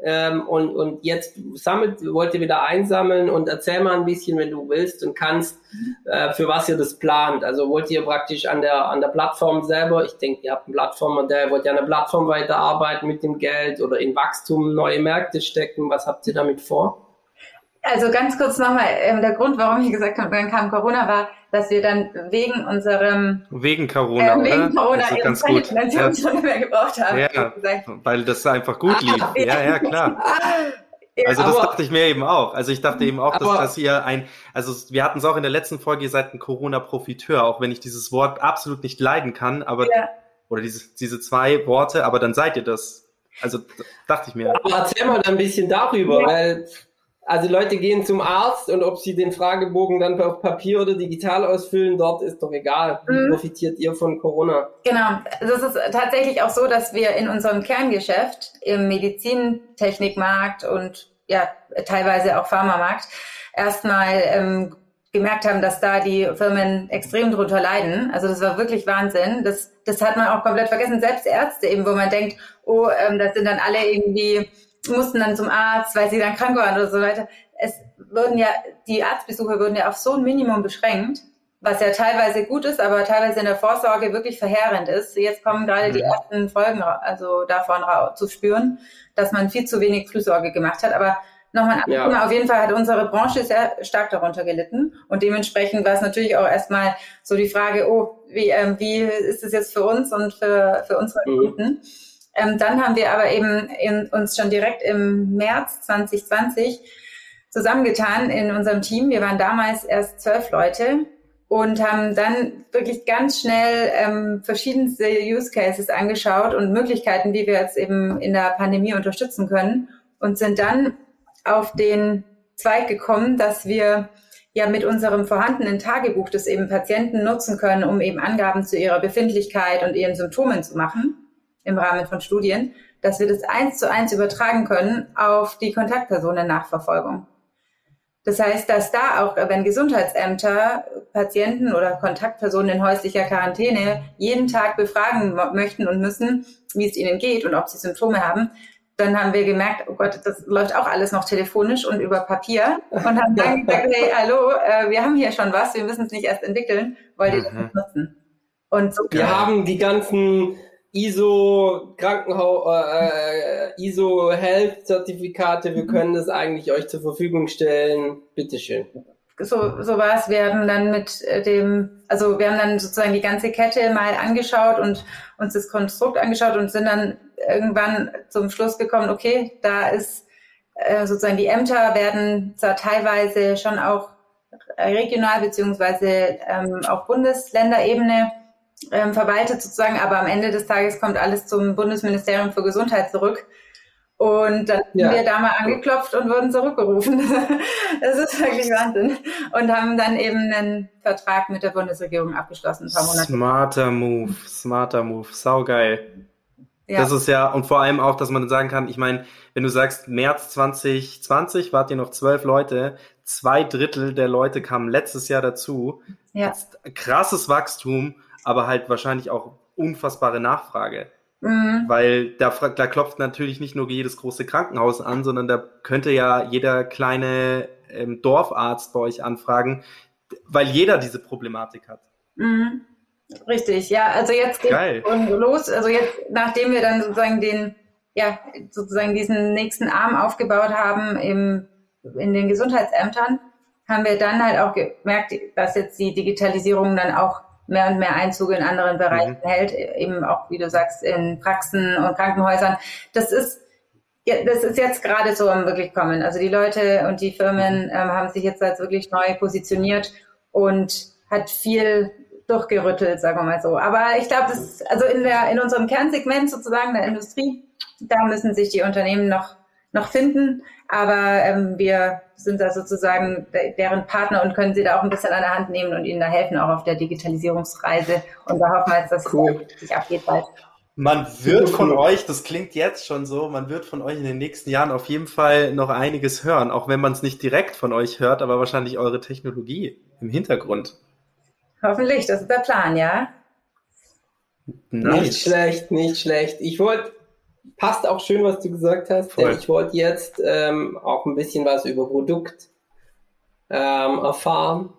Ähm, und, und jetzt sammelt, wollt ihr wieder einsammeln und erzähl mal ein bisschen, wenn du willst und kannst, äh, für was ihr das plant. Also wollt ihr praktisch an der, an der Plattform selber, ich denke, ihr habt ein Plattformmodell, wollt ihr an der Plattform weiterarbeiten mit dem Geld oder in Wachstum neue Märkte stecken? Was habt ihr damit vor? Also ganz kurz nochmal, ähm, der Grund, warum ich gesagt habe, dann kam Corona, war, dass wir dann wegen unserem wegen Corona, äh, wegen oder? Corona eben ganz keine Finanzierungsrunde ja. mehr gebraucht haben. Ja, weil das einfach gut lief. Ah, ja, ja, klar. Also das aber, dachte ich mir eben auch. Also ich dachte eben auch, dass, aber, dass ihr ein, also wir hatten es auch in der letzten Folge, ihr seid ein Corona-Profiteur, auch wenn ich dieses Wort absolut nicht leiden kann, aber ja. oder diese, diese zwei Worte, aber dann seid ihr das. Also dachte ich mir. Aber erzähl mal ein bisschen darüber, ja. weil also Leute gehen zum Arzt und ob sie den Fragebogen dann auf Papier oder digital ausfüllen, dort ist doch egal. Wie mhm. profitiert ihr von Corona? Genau, also es ist tatsächlich auch so, dass wir in unserem Kerngeschäft im Medizintechnikmarkt und ja teilweise auch Pharmamarkt erstmal ähm, gemerkt haben, dass da die Firmen extrem drunter leiden. Also das war wirklich Wahnsinn. Das, das hat man auch komplett vergessen. Selbst Ärzte eben, wo man denkt, oh, ähm, das sind dann alle irgendwie mussten dann zum Arzt, weil sie dann krank waren oder so weiter. Es wurden ja, die Arztbesuche wurden ja auf so ein Minimum beschränkt, was ja teilweise gut ist, aber teilweise in der Vorsorge wirklich verheerend ist. Jetzt kommen gerade die mhm. ersten Folgen also davon zu spüren, dass man viel zu wenig Frühsorge gemacht hat. Aber nochmal ja. auf jeden Fall hat unsere Branche sehr stark darunter gelitten. Und dementsprechend war es natürlich auch erstmal so die Frage, oh, wie, ähm, wie ist es jetzt für uns und für, für unsere mhm. Kunden? Mhm. Ähm, dann haben wir aber eben in, uns schon direkt im März 2020 zusammengetan in unserem Team. Wir waren damals erst zwölf Leute und haben dann wirklich ganz schnell ähm, verschiedenste Use Cases angeschaut und Möglichkeiten, wie wir jetzt eben in der Pandemie unterstützen können und sind dann auf den Zweig gekommen, dass wir ja mit unserem vorhandenen Tagebuch das eben Patienten nutzen können, um eben Angaben zu ihrer Befindlichkeit und ihren Symptomen zu machen im Rahmen von Studien, dass wir das eins zu eins übertragen können auf die Kontaktpersonennachverfolgung. Das heißt, dass da auch, wenn Gesundheitsämter Patienten oder Kontaktpersonen in häuslicher Quarantäne jeden Tag befragen möchten und müssen, wie es ihnen geht und ob sie Symptome haben, dann haben wir gemerkt, oh Gott, das läuft auch alles noch telefonisch und über Papier und haben dann gesagt, hey, hallo, äh, wir haben hier schon was, wir müssen es nicht erst entwickeln, wollt ihr das mhm. nutzen? Und so wir haben die ganzen ISO Krankenhaus, äh, äh, ISO Health Zertifikate, wir mhm. können das eigentlich euch zur Verfügung stellen. Bitteschön. So, so war es. Wir haben dann mit äh, dem, also wir haben dann sozusagen die ganze Kette mal angeschaut und uns das Konstrukt angeschaut und sind dann irgendwann zum Schluss gekommen, okay, da ist äh, sozusagen die Ämter werden zwar teilweise schon auch regional beziehungsweise ähm, auf Bundesländerebene ähm, verwaltet sozusagen, aber am Ende des Tages kommt alles zum Bundesministerium für Gesundheit zurück. Und dann ja. haben wir da mal angeklopft und wurden zurückgerufen. das ist wirklich Wahnsinn. Und haben dann eben einen Vertrag mit der Bundesregierung abgeschlossen. Ein paar Monate. Smarter Move, smarter Move, saugeil. Ja. Das ist ja, und vor allem auch, dass man sagen kann, ich meine, wenn du sagst, März 2020 wart ihr noch zwölf Leute, zwei Drittel der Leute kamen letztes Jahr dazu. Ja. Krasses Wachstum aber halt wahrscheinlich auch unfassbare Nachfrage. Mhm. Weil da, da klopft natürlich nicht nur jedes große Krankenhaus an, sondern da könnte ja jeder kleine ähm, Dorfarzt bei euch anfragen, weil jeder diese Problematik hat. Mhm. Richtig, ja, also jetzt geht es los. Also jetzt, nachdem wir dann sozusagen den, ja, sozusagen diesen nächsten Arm aufgebaut haben im, in den Gesundheitsämtern, haben wir dann halt auch gemerkt, dass jetzt die Digitalisierung dann auch mehr und mehr Einzug in anderen Bereichen mhm. hält, eben auch, wie du sagst, in Praxen und Krankenhäusern. Das ist das ist jetzt gerade so am wirklich kommen. Also die Leute und die Firmen mhm. ähm, haben sich jetzt als wirklich neu positioniert und hat viel durchgerüttelt, sagen wir mal so. Aber ich glaube, das also in der in unserem Kernsegment sozusagen der Industrie, da müssen sich die Unternehmen noch noch finden. Aber ähm, wir sind da sozusagen deren Partner und können sie da auch ein bisschen an der Hand nehmen und ihnen da helfen, auch auf der Digitalisierungsreise. Und da hoffen wir jetzt, dass cool. es sich abgeht bald. Man wird von euch, das klingt jetzt schon so, man wird von euch in den nächsten Jahren auf jeden Fall noch einiges hören, auch wenn man es nicht direkt von euch hört, aber wahrscheinlich eure Technologie im Hintergrund. Hoffentlich, das ist der Plan, ja. Nice. Nicht schlecht, nicht schlecht. Ich wollte passt auch schön, was du gesagt hast. Voll. Denn ich wollte jetzt ähm, auch ein bisschen was über Produkt ähm, erfahren.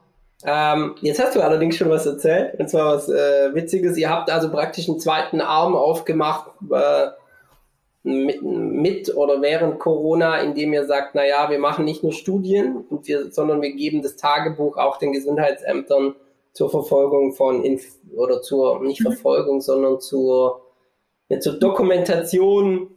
Ähm, jetzt hast du allerdings schon was erzählt, und zwar was äh, Witziges. Ihr habt also praktisch einen zweiten Arm aufgemacht äh, mit, mit, oder während Corona, indem ihr sagt, naja, wir machen nicht nur Studien, und wir, sondern wir geben das Tagebuch auch den Gesundheitsämtern zur Verfolgung von, Inf oder zur, nicht mhm. Verfolgung, sondern zur zur Dokumentation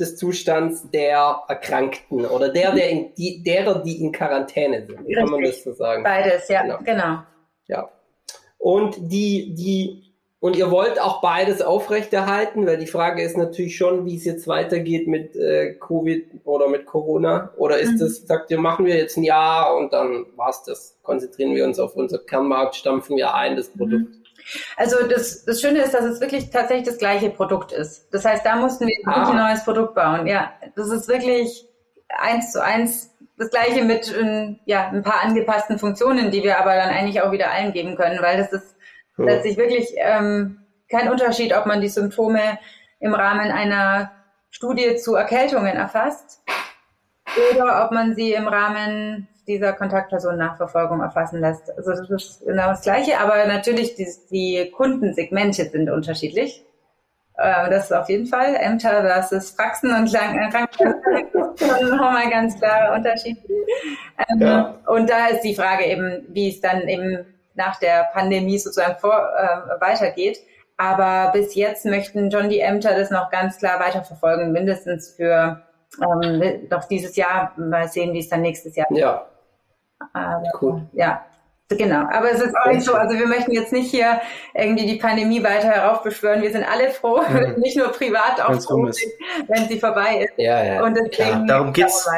des Zustands der Erkrankten oder der, der in, die, derer, die in Quarantäne sind. Richtig. Kann man das so sagen? Beides, ja, genau. genau. Ja. Und die, die, und ihr wollt auch beides aufrechterhalten, weil die Frage ist natürlich schon, wie es jetzt weitergeht mit äh, Covid oder mit Corona. Oder ist mhm. das, sagt ihr, machen wir jetzt ein Jahr und dann war's das. Konzentrieren wir uns auf unser Kernmarkt, stampfen wir ein, das Produkt. Mhm. Also das, das Schöne ist, dass es wirklich tatsächlich das gleiche Produkt ist. Das heißt, da mussten wir ah. ein neues Produkt bauen. Ja, das ist wirklich eins zu eins das gleiche mit ja, ein paar angepassten Funktionen, die wir aber dann eigentlich auch wieder allen geben können, weil das ist ja. letztlich wirklich ähm, kein Unterschied, ob man die Symptome im Rahmen einer Studie zu Erkältungen erfasst oder ob man sie im Rahmen dieser Kontaktperson-Nachverfolgung erfassen lässt. Also das ist genau das Gleiche, aber natürlich die, die Kundensegmente sind unterschiedlich. Äh, das ist auf jeden Fall Ämter versus Praxen und äh, Krankenkassen nochmal ganz klarer Unterschied. Ähm, ja. Und da ist die Frage eben, wie es dann eben nach der Pandemie sozusagen vor, äh, weitergeht. Aber bis jetzt möchten schon die Ämter das noch ganz klar weiterverfolgen, mindestens für ähm, noch dieses Jahr. Mal sehen, wie es dann nächstes Jahr ja. Aber, cool. Ja, Genau, aber es ist auch nicht so, also wir möchten jetzt nicht hier irgendwie die Pandemie weiter heraufbeschwören. Wir sind alle froh, mhm. nicht nur privat, auch froh, wenn sie vorbei ist. Ja, ja. Und deswegen, darum geht's.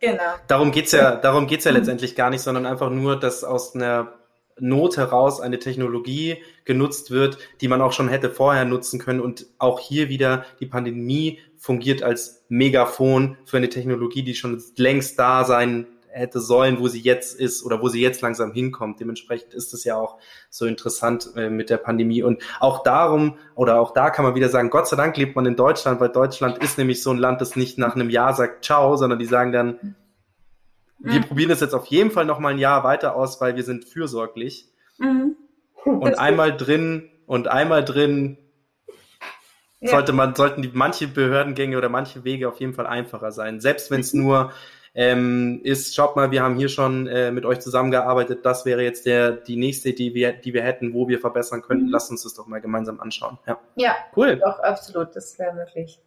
Genau. Darum geht's ja, darum geht's ja letztendlich gar nicht, sondern einfach nur, dass aus einer Not heraus eine Technologie genutzt wird, die man auch schon hätte vorher nutzen können und auch hier wieder die Pandemie fungiert als Megafon für eine Technologie, die schon längst da sein hätte sollen, wo sie jetzt ist oder wo sie jetzt langsam hinkommt. Dementsprechend ist es ja auch so interessant äh, mit der Pandemie. Und auch darum, oder auch da kann man wieder sagen, Gott sei Dank lebt man in Deutschland, weil Deutschland ist nämlich so ein Land, das nicht nach einem Jahr sagt Ciao, sondern die sagen dann, wir mhm. probieren es jetzt auf jeden Fall noch mal ein Jahr weiter aus, weil wir sind fürsorglich. Mhm. Und einmal drin und einmal drin ja. sollte man, sollten die manche Behördengänge oder manche Wege auf jeden Fall einfacher sein. Selbst wenn es nur ähm, ist, schaut mal, wir haben hier schon äh, mit euch zusammengearbeitet, das wäre jetzt der, die nächste Idee, die wir, die wir hätten, wo wir verbessern könnten. Mhm. Lasst uns das doch mal gemeinsam anschauen. Ja, ja cool. Doch, absolut, das wäre möglich.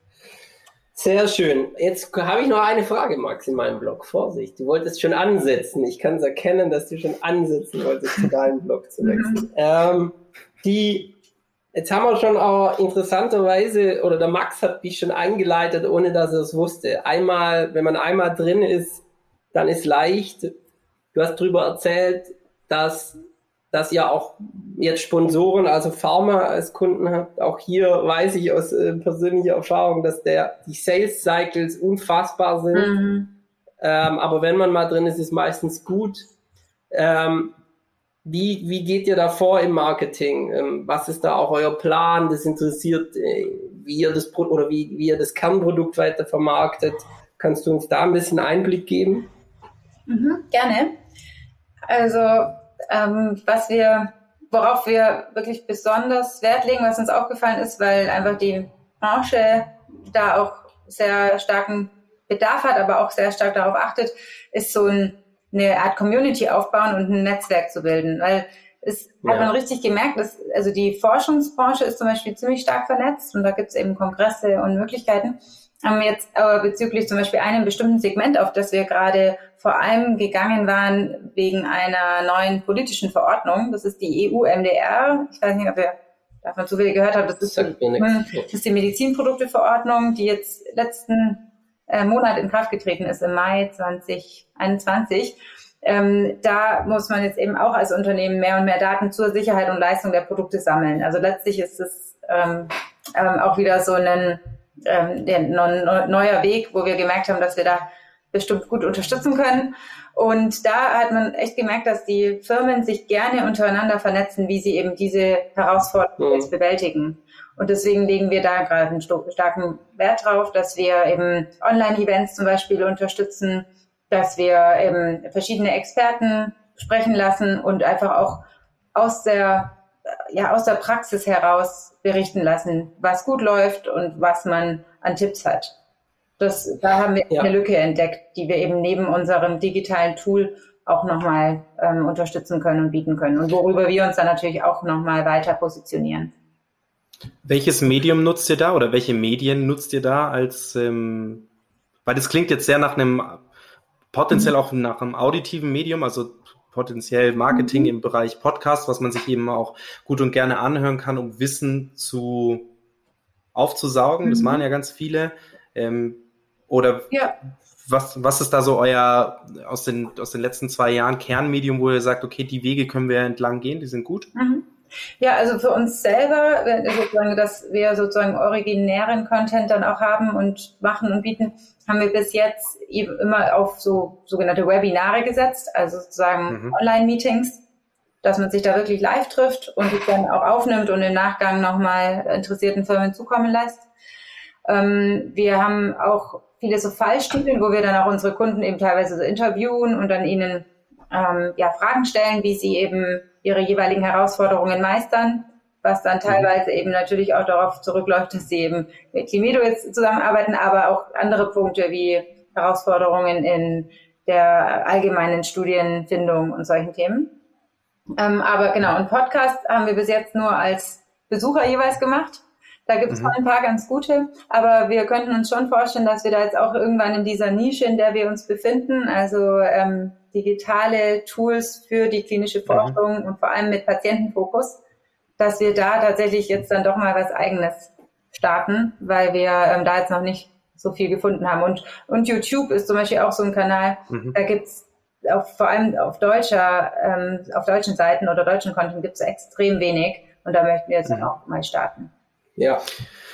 Sehr schön. Jetzt habe ich noch eine Frage, Max, in meinem Blog. Vorsicht, du wolltest schon ansetzen. Ich kann es erkennen, dass du schon ansetzen wolltest, zu deinem Blog zu wechseln. Mhm. Ähm, die Jetzt haben wir schon auch interessanterweise, oder der Max hat mich schon eingeleitet, ohne dass er es wusste. Einmal, wenn man einmal drin ist, dann ist leicht. Du hast darüber erzählt, dass, dass ihr auch jetzt Sponsoren, also Pharma als Kunden habt. Auch hier weiß ich aus äh, persönlicher Erfahrung, dass der, die Sales Cycles unfassbar sind. Mhm. Ähm, aber wenn man mal drin ist, ist meistens gut. Ähm, wie, wie geht ihr da vor im Marketing? Ähm, was ist da auch euer Plan? Das interessiert, äh, wie ihr das Pro oder wie, wie ihr das Kernprodukt weiter vermarktet. Kannst du uns da ein bisschen Einblick geben? Mhm, gerne. Also ähm, was wir, worauf wir wirklich besonders Wert legen, was uns aufgefallen ist, weil einfach die Branche da auch sehr starken Bedarf hat, aber auch sehr stark darauf achtet, ist so ein eine Art Community aufbauen und ein Netzwerk zu bilden. Weil es ja. hat man richtig gemerkt, dass also die Forschungsbranche ist zum Beispiel ziemlich stark vernetzt und da gibt es eben Kongresse und Möglichkeiten. haben jetzt aber bezüglich zum Beispiel einem bestimmten Segment, auf das wir gerade vor allem gegangen waren, wegen einer neuen politischen Verordnung. Das ist die EU-MDR. Ich weiß nicht, ob ihr davon zufällig gehört habt. Das ist, hm, das ist die Medizinprodukteverordnung, die jetzt letzten äh, Monat in Kraft getreten ist, im Mai 2021. Ähm, da muss man jetzt eben auch als Unternehmen mehr und mehr Daten zur Sicherheit und Leistung der Produkte sammeln. Also letztlich ist es ähm, ähm, auch wieder so ein ähm, der neuer Weg, wo wir gemerkt haben, dass wir da bestimmt gut unterstützen können. Und da hat man echt gemerkt, dass die Firmen sich gerne untereinander vernetzen, wie sie eben diese Herausforderungen jetzt bewältigen. Und deswegen legen wir da gerade einen starken Wert drauf, dass wir eben Online-Events zum Beispiel unterstützen, dass wir eben verschiedene Experten sprechen lassen und einfach auch aus der ja aus der Praxis heraus berichten lassen, was gut läuft und was man an Tipps hat. Das, da haben wir ja. eine Lücke entdeckt, die wir eben neben unserem digitalen Tool auch nochmal ähm, unterstützen können und bieten können und worüber wir uns dann natürlich auch nochmal weiter positionieren. Welches Medium nutzt ihr da oder welche Medien nutzt ihr da als, ähm, weil das klingt jetzt sehr nach einem, potenziell mhm. auch nach einem auditiven Medium, also potenziell Marketing mhm. im Bereich Podcast, was man sich eben auch gut und gerne anhören kann, um Wissen zu aufzusaugen. Mhm. Das machen ja ganz viele. Ähm, oder ja. was, was ist da so euer aus den, aus den letzten zwei Jahren Kernmedium, wo ihr sagt, okay, die Wege können wir entlang gehen, die sind gut? Mhm. Ja, also für uns selber, sozusagen, dass wir sozusagen originären Content dann auch haben und machen und bieten, haben wir bis jetzt immer auf so sogenannte Webinare gesetzt, also sozusagen mhm. Online-Meetings, dass man sich da wirklich live trifft und sich dann auch aufnimmt und im Nachgang nochmal interessierten Firmen zukommen lässt. Ähm, wir haben auch viele so Fallstudien, wo wir dann auch unsere Kunden eben teilweise so interviewen und dann ihnen ähm, ja, Fragen stellen, wie sie eben ihre jeweiligen Herausforderungen meistern, was dann mhm. teilweise eben natürlich auch darauf zurückläuft, dass sie eben mit Climedo jetzt zusammenarbeiten, aber auch andere Punkte wie Herausforderungen in der allgemeinen Studienfindung und solchen Themen. Ähm, aber genau, ein Podcast haben wir bis jetzt nur als Besucher jeweils gemacht. Da gibt es mhm. ein paar ganz gute, aber wir könnten uns schon vorstellen, dass wir da jetzt auch irgendwann in dieser Nische, in der wir uns befinden, also ähm, digitale Tools für die klinische mhm. Forschung mhm. und vor allem mit Patientenfokus, dass wir da tatsächlich jetzt dann doch mal was Eigenes starten, weil wir ähm, da jetzt noch nicht so viel gefunden haben. Und, und YouTube ist zum Beispiel auch so ein Kanal, mhm. da gibt's auf, vor allem auf deutscher, ähm, auf deutschen Seiten oder deutschen Content gibt's extrem wenig und da möchten wir jetzt mhm. dann auch mal starten. Ja.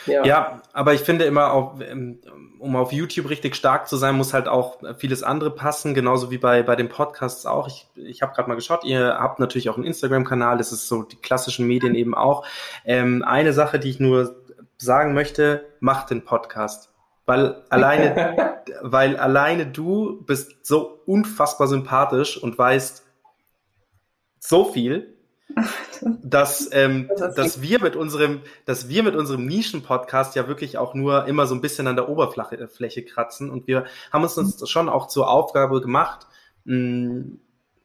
Ja. ja, aber ich finde immer, auch, ähm, um auf YouTube richtig stark zu sein, muss halt auch vieles andere passen, genauso wie bei, bei den Podcasts auch. Ich, ich habe gerade mal geschaut, ihr habt natürlich auch einen Instagram-Kanal, das ist so die klassischen Medien eben auch. Ähm, eine Sache, die ich nur sagen möchte, macht den Podcast. Weil alleine, weil alleine du bist so unfassbar sympathisch und weißt so viel dass, ähm, dass wir mit unserem, dass wir mit unserem Nischen-Podcast ja wirklich auch nur immer so ein bisschen an der Oberfläche kratzen und wir haben uns das schon auch zur Aufgabe gemacht, mh,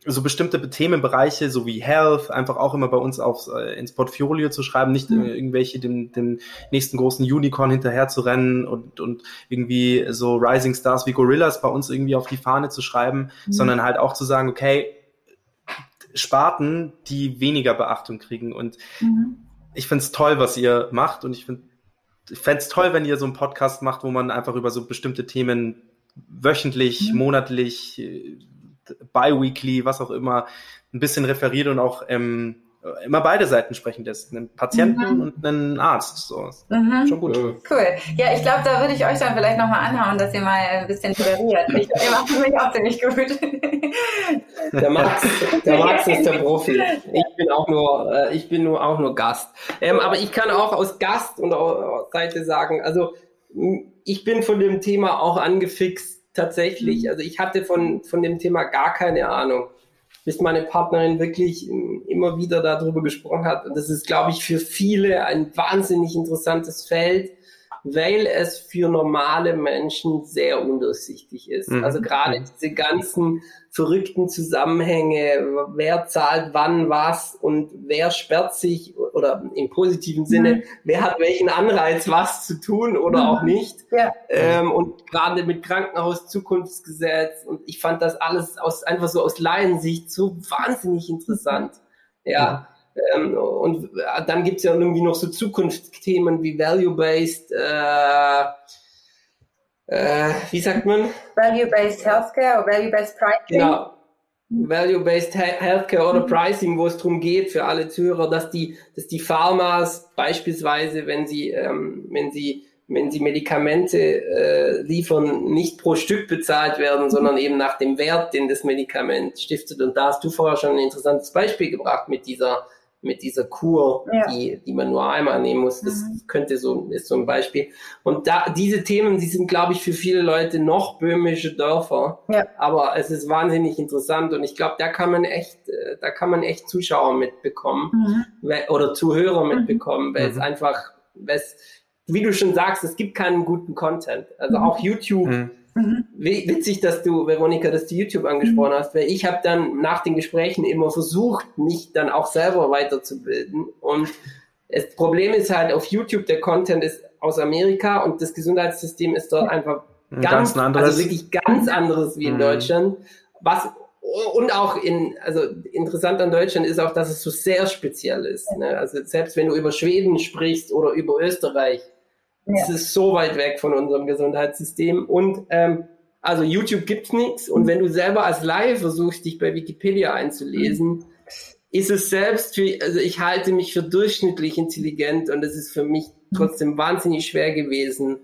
so bestimmte Themenbereiche, so wie Health, einfach auch immer bei uns aufs, äh, ins Portfolio zu schreiben, nicht mhm. irgendwelche dem, dem nächsten großen Unicorn hinterher zu rennen und, und irgendwie so Rising Stars wie Gorillas bei uns irgendwie auf die Fahne zu schreiben, mhm. sondern halt auch zu sagen, okay, Sparten, die weniger Beachtung kriegen. Und mhm. ich finde es toll, was ihr macht. Und ich finde ich fände es toll, wenn ihr so einen Podcast macht, wo man einfach über so bestimmte Themen wöchentlich, mhm. monatlich, bi-weekly, was auch immer, ein bisschen referiert und auch ähm, immer beide Seiten sprechen lässt. Einen Patienten mhm. und einen Arzt. So. Mhm. Schon gut. Cool. Ja, ich glaube, da würde ich euch dann vielleicht nochmal anhauen, dass ihr mal ein bisschen toleriert. Ich, ihr macht mich auch ziemlich gut. Der Max, der Max ist der Profi. Ich bin auch nur, äh, ich bin nur auch nur Gast. Ähm, aber ich kann auch aus Gast und aus Seite sagen, also ich bin von dem Thema auch angefixt tatsächlich. Mhm. Also ich hatte von, von dem Thema gar keine Ahnung bis meine Partnerin wirklich ähm, immer wieder darüber gesprochen hat. Und das ist, glaube ich, für viele ein wahnsinnig interessantes Feld. weil es für normale Menschen sehr undurchsichtig ist. Mhm. Also gerade mhm. diese ganzen verrückten Zusammenhänge, wer zahlt wann was und wer sperrt sich oder im positiven Sinne, mhm. wer hat welchen Anreiz, was zu tun oder mhm. auch nicht. Ja. Ähm, und gerade mit Krankenhaus Zukunftsgesetz und ich fand das alles aus einfach so aus Laiensicht so wahnsinnig interessant. Ja. Ähm, und dann gibt's ja irgendwie noch so Zukunftsthemen wie Value-Based, äh, äh, wie sagt man? Value-Based Healthcare oder Value-Based Pricing. Genau. Value-Based Healthcare oder mhm. Pricing, wo es darum geht für alle Zuhörer, dass die, dass die Pharmas beispielsweise, wenn sie, ähm, wenn sie, wenn sie Medikamente äh, liefern, nicht pro Stück bezahlt werden, sondern eben nach dem Wert, den das Medikament stiftet. Und da hast du vorher schon ein interessantes Beispiel gebracht mit dieser mit dieser Kur, ja. die, die man nur einmal nehmen muss. Das mhm. könnte so, ist so ein Beispiel. Und da, diese Themen, die sind, glaube ich, für viele Leute noch böhmische Dörfer. Ja. Aber es ist wahnsinnig interessant und ich glaube, da kann man echt, äh, da kann man echt Zuschauer mitbekommen mhm. oder Zuhörer mhm. mitbekommen, weil mhm. es einfach, weil es, wie du schon sagst, es gibt keinen guten Content. Also mhm. auch YouTube mhm. Witzig, dass du, Veronika, dass du YouTube angesprochen mhm. hast, weil ich habe dann nach den Gesprächen immer versucht, mich dann auch selber weiterzubilden. Und das Problem ist halt, auf YouTube der Content ist aus Amerika und das Gesundheitssystem ist dort einfach ganz, ganz also wirklich ganz anderes wie in mhm. Deutschland. Was und auch in, also interessant an Deutschland ist auch, dass es so sehr speziell ist. Ne? Also selbst wenn du über Schweden sprichst oder über Österreich, ja. Es ist so weit weg von unserem Gesundheitssystem. Und ähm, also YouTube gibt's nichts. Und wenn du selber als Laie versuchst, dich bei Wikipedia einzulesen, mhm. ist es selbst für, also ich halte mich für durchschnittlich intelligent und es ist für mich mhm. trotzdem wahnsinnig schwer gewesen,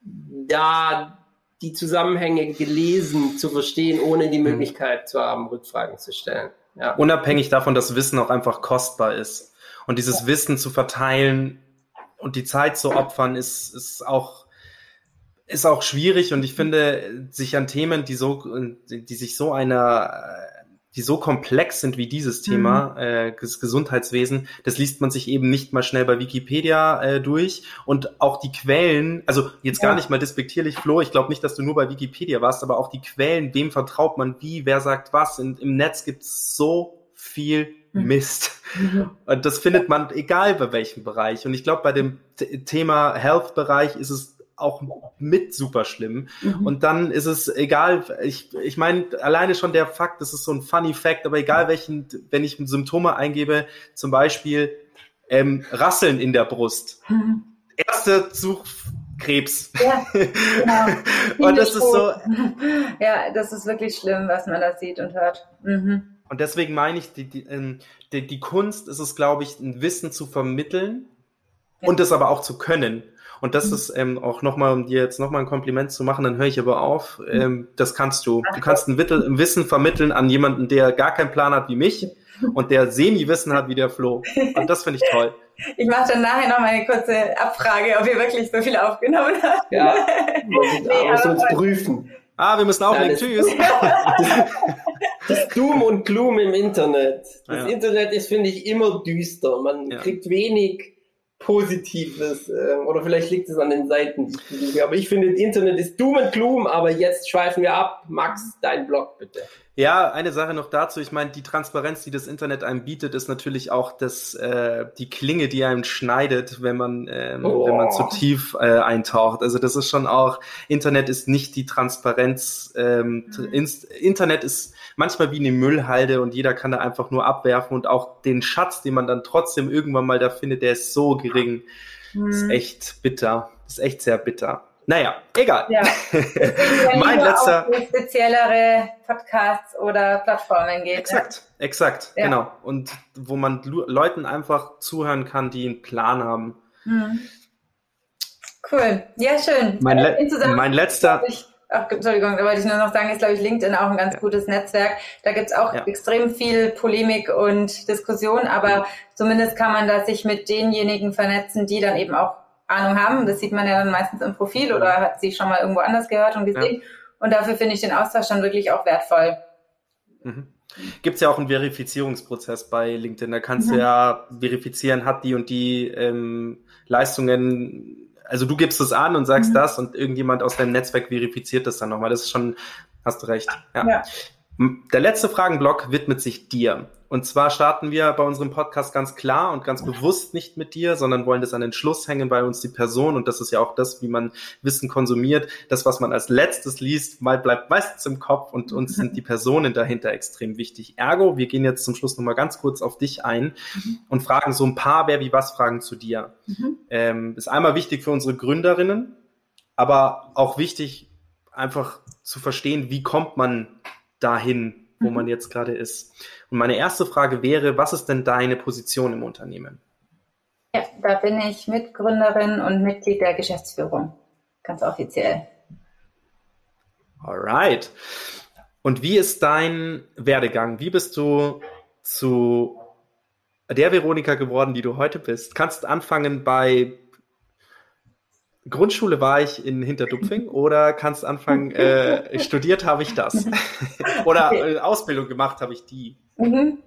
da die Zusammenhänge gelesen zu verstehen, ohne die mhm. Möglichkeit zu haben, Rückfragen zu stellen. Ja. Unabhängig davon, dass Wissen auch einfach kostbar ist. Und dieses. Wissen zu verteilen und die Zeit zu opfern, ist, ist auch ist auch schwierig und ich finde, sich an Themen, die so, die sich so einer, die so komplex sind wie dieses Thema, mhm. äh, das Gesundheitswesen, das liest man sich eben nicht mal schnell bei Wikipedia äh, durch und auch die Quellen, also jetzt ja. gar nicht mal despektierlich, Flo, ich glaube nicht, dass du nur bei Wikipedia warst, aber auch die Quellen, wem vertraut man wie, wer sagt was, in, im Netz gibt's so viel. Mist. Mhm. Und das findet man egal bei welchem Bereich. Und ich glaube, bei dem Thema Health-Bereich ist es auch mit super schlimm. Mhm. Und dann ist es egal, ich, ich meine, alleine schon der Fakt, das ist so ein funny Fact, aber egal welchen, wenn ich Symptome eingebe, zum Beispiel ähm, Rasseln in der Brust. Mhm. Erste Suchkrebs. Ja, genau. und das ist so. Ja, das ist wirklich schlimm, was man da sieht und hört. Mhm. Und deswegen meine ich, die, die, ähm, die, die Kunst ist es, glaube ich, ein Wissen zu vermitteln ja. und es aber auch zu können. Und das mhm. ist ähm, auch nochmal, um dir jetzt nochmal ein Kompliment zu machen, dann höre ich aber auf. Mhm. Ähm, das kannst du. Du kannst ein, Wittel, ein Wissen vermitteln an jemanden, der gar keinen Plan hat wie mich und der semi-Wissen hat wie der Flo. Und das finde ich toll. Ich mache dann nachher noch mal eine kurze Abfrage, ob ihr wirklich so viel aufgenommen habt. Ja, wir müssen uns prüfen. Ah, wir müssen auflegen. Tschüss. das Doom und Gloom im Internet. Das ja. Internet ist, finde ich, immer düster. Man ja. kriegt wenig Positives. Äh, oder vielleicht liegt es an den Seiten. Aber ich finde, das Internet ist Doom und Gloom. Aber jetzt schweifen wir ab. Max, dein Blog bitte. Ja, eine Sache noch dazu. Ich meine, die Transparenz, die das Internet einem bietet, ist natürlich auch das, äh, die Klinge, die einem schneidet, wenn man, ähm, oh. wenn man zu tief äh, eintaucht. Also das ist schon auch, Internet ist nicht die Transparenz. Ähm, mhm. Internet ist manchmal wie eine Müllhalde und jeder kann da einfach nur abwerfen und auch den Schatz, den man dann trotzdem irgendwann mal da findet, der ist so gering. Mhm. Ist echt bitter. Ist echt sehr bitter. Naja, egal. Ja. mein letzter. Speziellere Podcasts oder Plattformen geht. Exakt, ja. exakt, ja. genau. Und wo man Leuten einfach zuhören kann, die einen Plan haben. Mhm. Cool. Ja, schön. Mein, Le mein letzter. Ich, ach, Entschuldigung, da wollte ich nur noch sagen, ist, glaube ich, LinkedIn auch ein ganz gutes Netzwerk. Da gibt es auch extrem viel Polemik und Diskussion, aber zumindest kann man da sich mit denjenigen vernetzen, die dann eben auch Ahnung haben. Das sieht man ja dann meistens im Profil oder hat sie schon mal irgendwo anders gehört und gesehen. Ja. Und dafür finde ich den Austausch dann wirklich auch wertvoll. Mhm. Gibt es ja auch einen Verifizierungsprozess bei LinkedIn. Da kannst mhm. du ja verifizieren, hat die und die ähm, Leistungen also du gibst es an und sagst mhm. das und irgendjemand aus deinem Netzwerk verifiziert das dann nochmal. Das ist schon, hast du recht. Ja. ja. Der letzte Fragenblock widmet sich dir. Und zwar starten wir bei unserem Podcast ganz klar und ganz bewusst nicht mit dir, sondern wollen das an den Schluss hängen bei uns die Person. Und das ist ja auch das, wie man Wissen konsumiert. Das, was man als letztes liest, mal bleibt meistens im Kopf und uns sind die Personen dahinter extrem wichtig. Ergo, wir gehen jetzt zum Schluss nochmal ganz kurz auf dich ein und fragen so ein paar Wer wie was Fragen zu dir. Mhm. Ähm, ist einmal wichtig für unsere Gründerinnen, aber auch wichtig, einfach zu verstehen, wie kommt man dahin, wo mhm. man jetzt gerade ist. Und meine erste Frage wäre, was ist denn deine Position im Unternehmen? Ja, da bin ich Mitgründerin und Mitglied der Geschäftsführung, ganz offiziell. Alright. Und wie ist dein Werdegang? Wie bist du zu der Veronika geworden, die du heute bist? Kannst anfangen bei Grundschule war ich in Hinterdupfing oder kannst anfangen, äh, studiert habe ich das. oder okay. Äh, Ausbildung gemacht habe ich die. Mhm.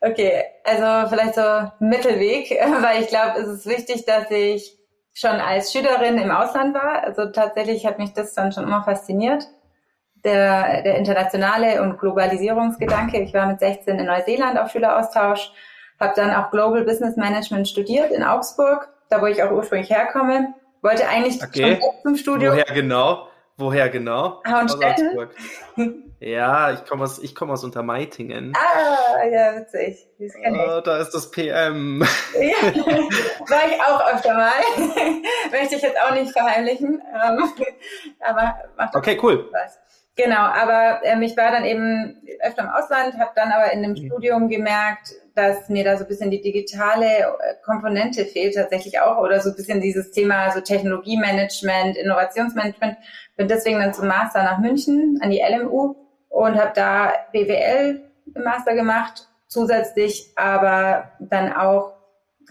Okay, also vielleicht so Mittelweg, weil ich glaube, es ist wichtig, dass ich schon als Schülerin im Ausland war. Also tatsächlich hat mich das dann schon immer fasziniert. Der, der internationale und Globalisierungsgedanke. Ich war mit 16 in Neuseeland auf Schüleraustausch, habe dann auch Global Business Management studiert in Augsburg, da wo ich auch ursprünglich herkomme wollte eigentlich okay. schon zum Studio. Woher genau? Woher genau? Hauenstetten? Ja, ich komme aus, ich komme aus Untermeitingen. Ah, ja, witzig. Oh, da ist das PM. Ja, war ich auch öfter mal. Möchte ich jetzt auch nicht verheimlichen. Ähm, aber macht okay, cool. Spaß. Genau, aber ähm, ich war dann eben öfter im Ausland, habe dann aber in dem mhm. Studium gemerkt, dass mir da so ein bisschen die digitale äh, Komponente fehlt tatsächlich auch oder so ein bisschen dieses Thema so Technologiemanagement, Innovationsmanagement. Bin deswegen dann zum Master nach München an die LMU und habe da BWL im Master gemacht, zusätzlich aber dann auch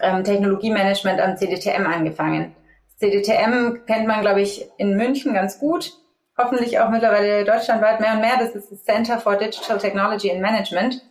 ähm, Technologiemanagement am CDTM angefangen. CDTM kennt man, glaube ich, in München ganz gut. Hoffentlich auch mittlerweile deutschlandweit mehr und mehr. Das ist das Center for Digital Technology and Management.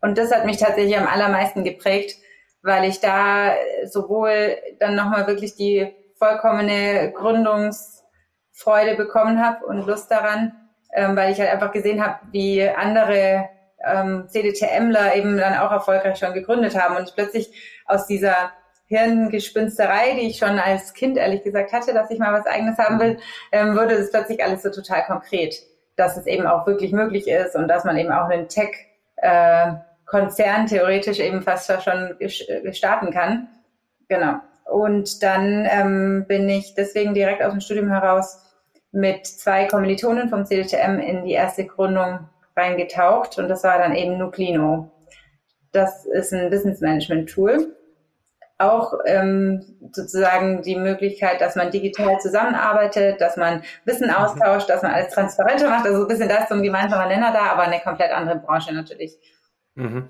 Und das hat mich tatsächlich am allermeisten geprägt, weil ich da sowohl dann nochmal wirklich die vollkommene Gründungsfreude bekommen habe und Lust daran, ähm, weil ich halt einfach gesehen habe, wie andere ähm, CDTMler eben dann auch erfolgreich schon gegründet haben. Und ich plötzlich aus dieser Hirngespinsterei, die ich schon als Kind ehrlich gesagt hatte, dass ich mal was eigenes haben will, ähm, wurde es plötzlich alles so total konkret, dass es eben auch wirklich möglich ist und dass man eben auch einen Tech äh, Konzern theoretisch eben fast schon starten kann. Genau. Und dann ähm, bin ich deswegen direkt aus dem Studium heraus mit zwei Kommilitonen vom CDTM in die erste Gründung reingetaucht und das war dann eben Nuclino. Das ist ein Business Management Tool. Auch ähm, sozusagen die Möglichkeit, dass man digital zusammenarbeitet, dass man Wissen austauscht, dass man alles transparenter macht. Also ein bisschen das zum gemeinsamen Nenner da, aber eine komplett andere Branche natürlich. Mhm.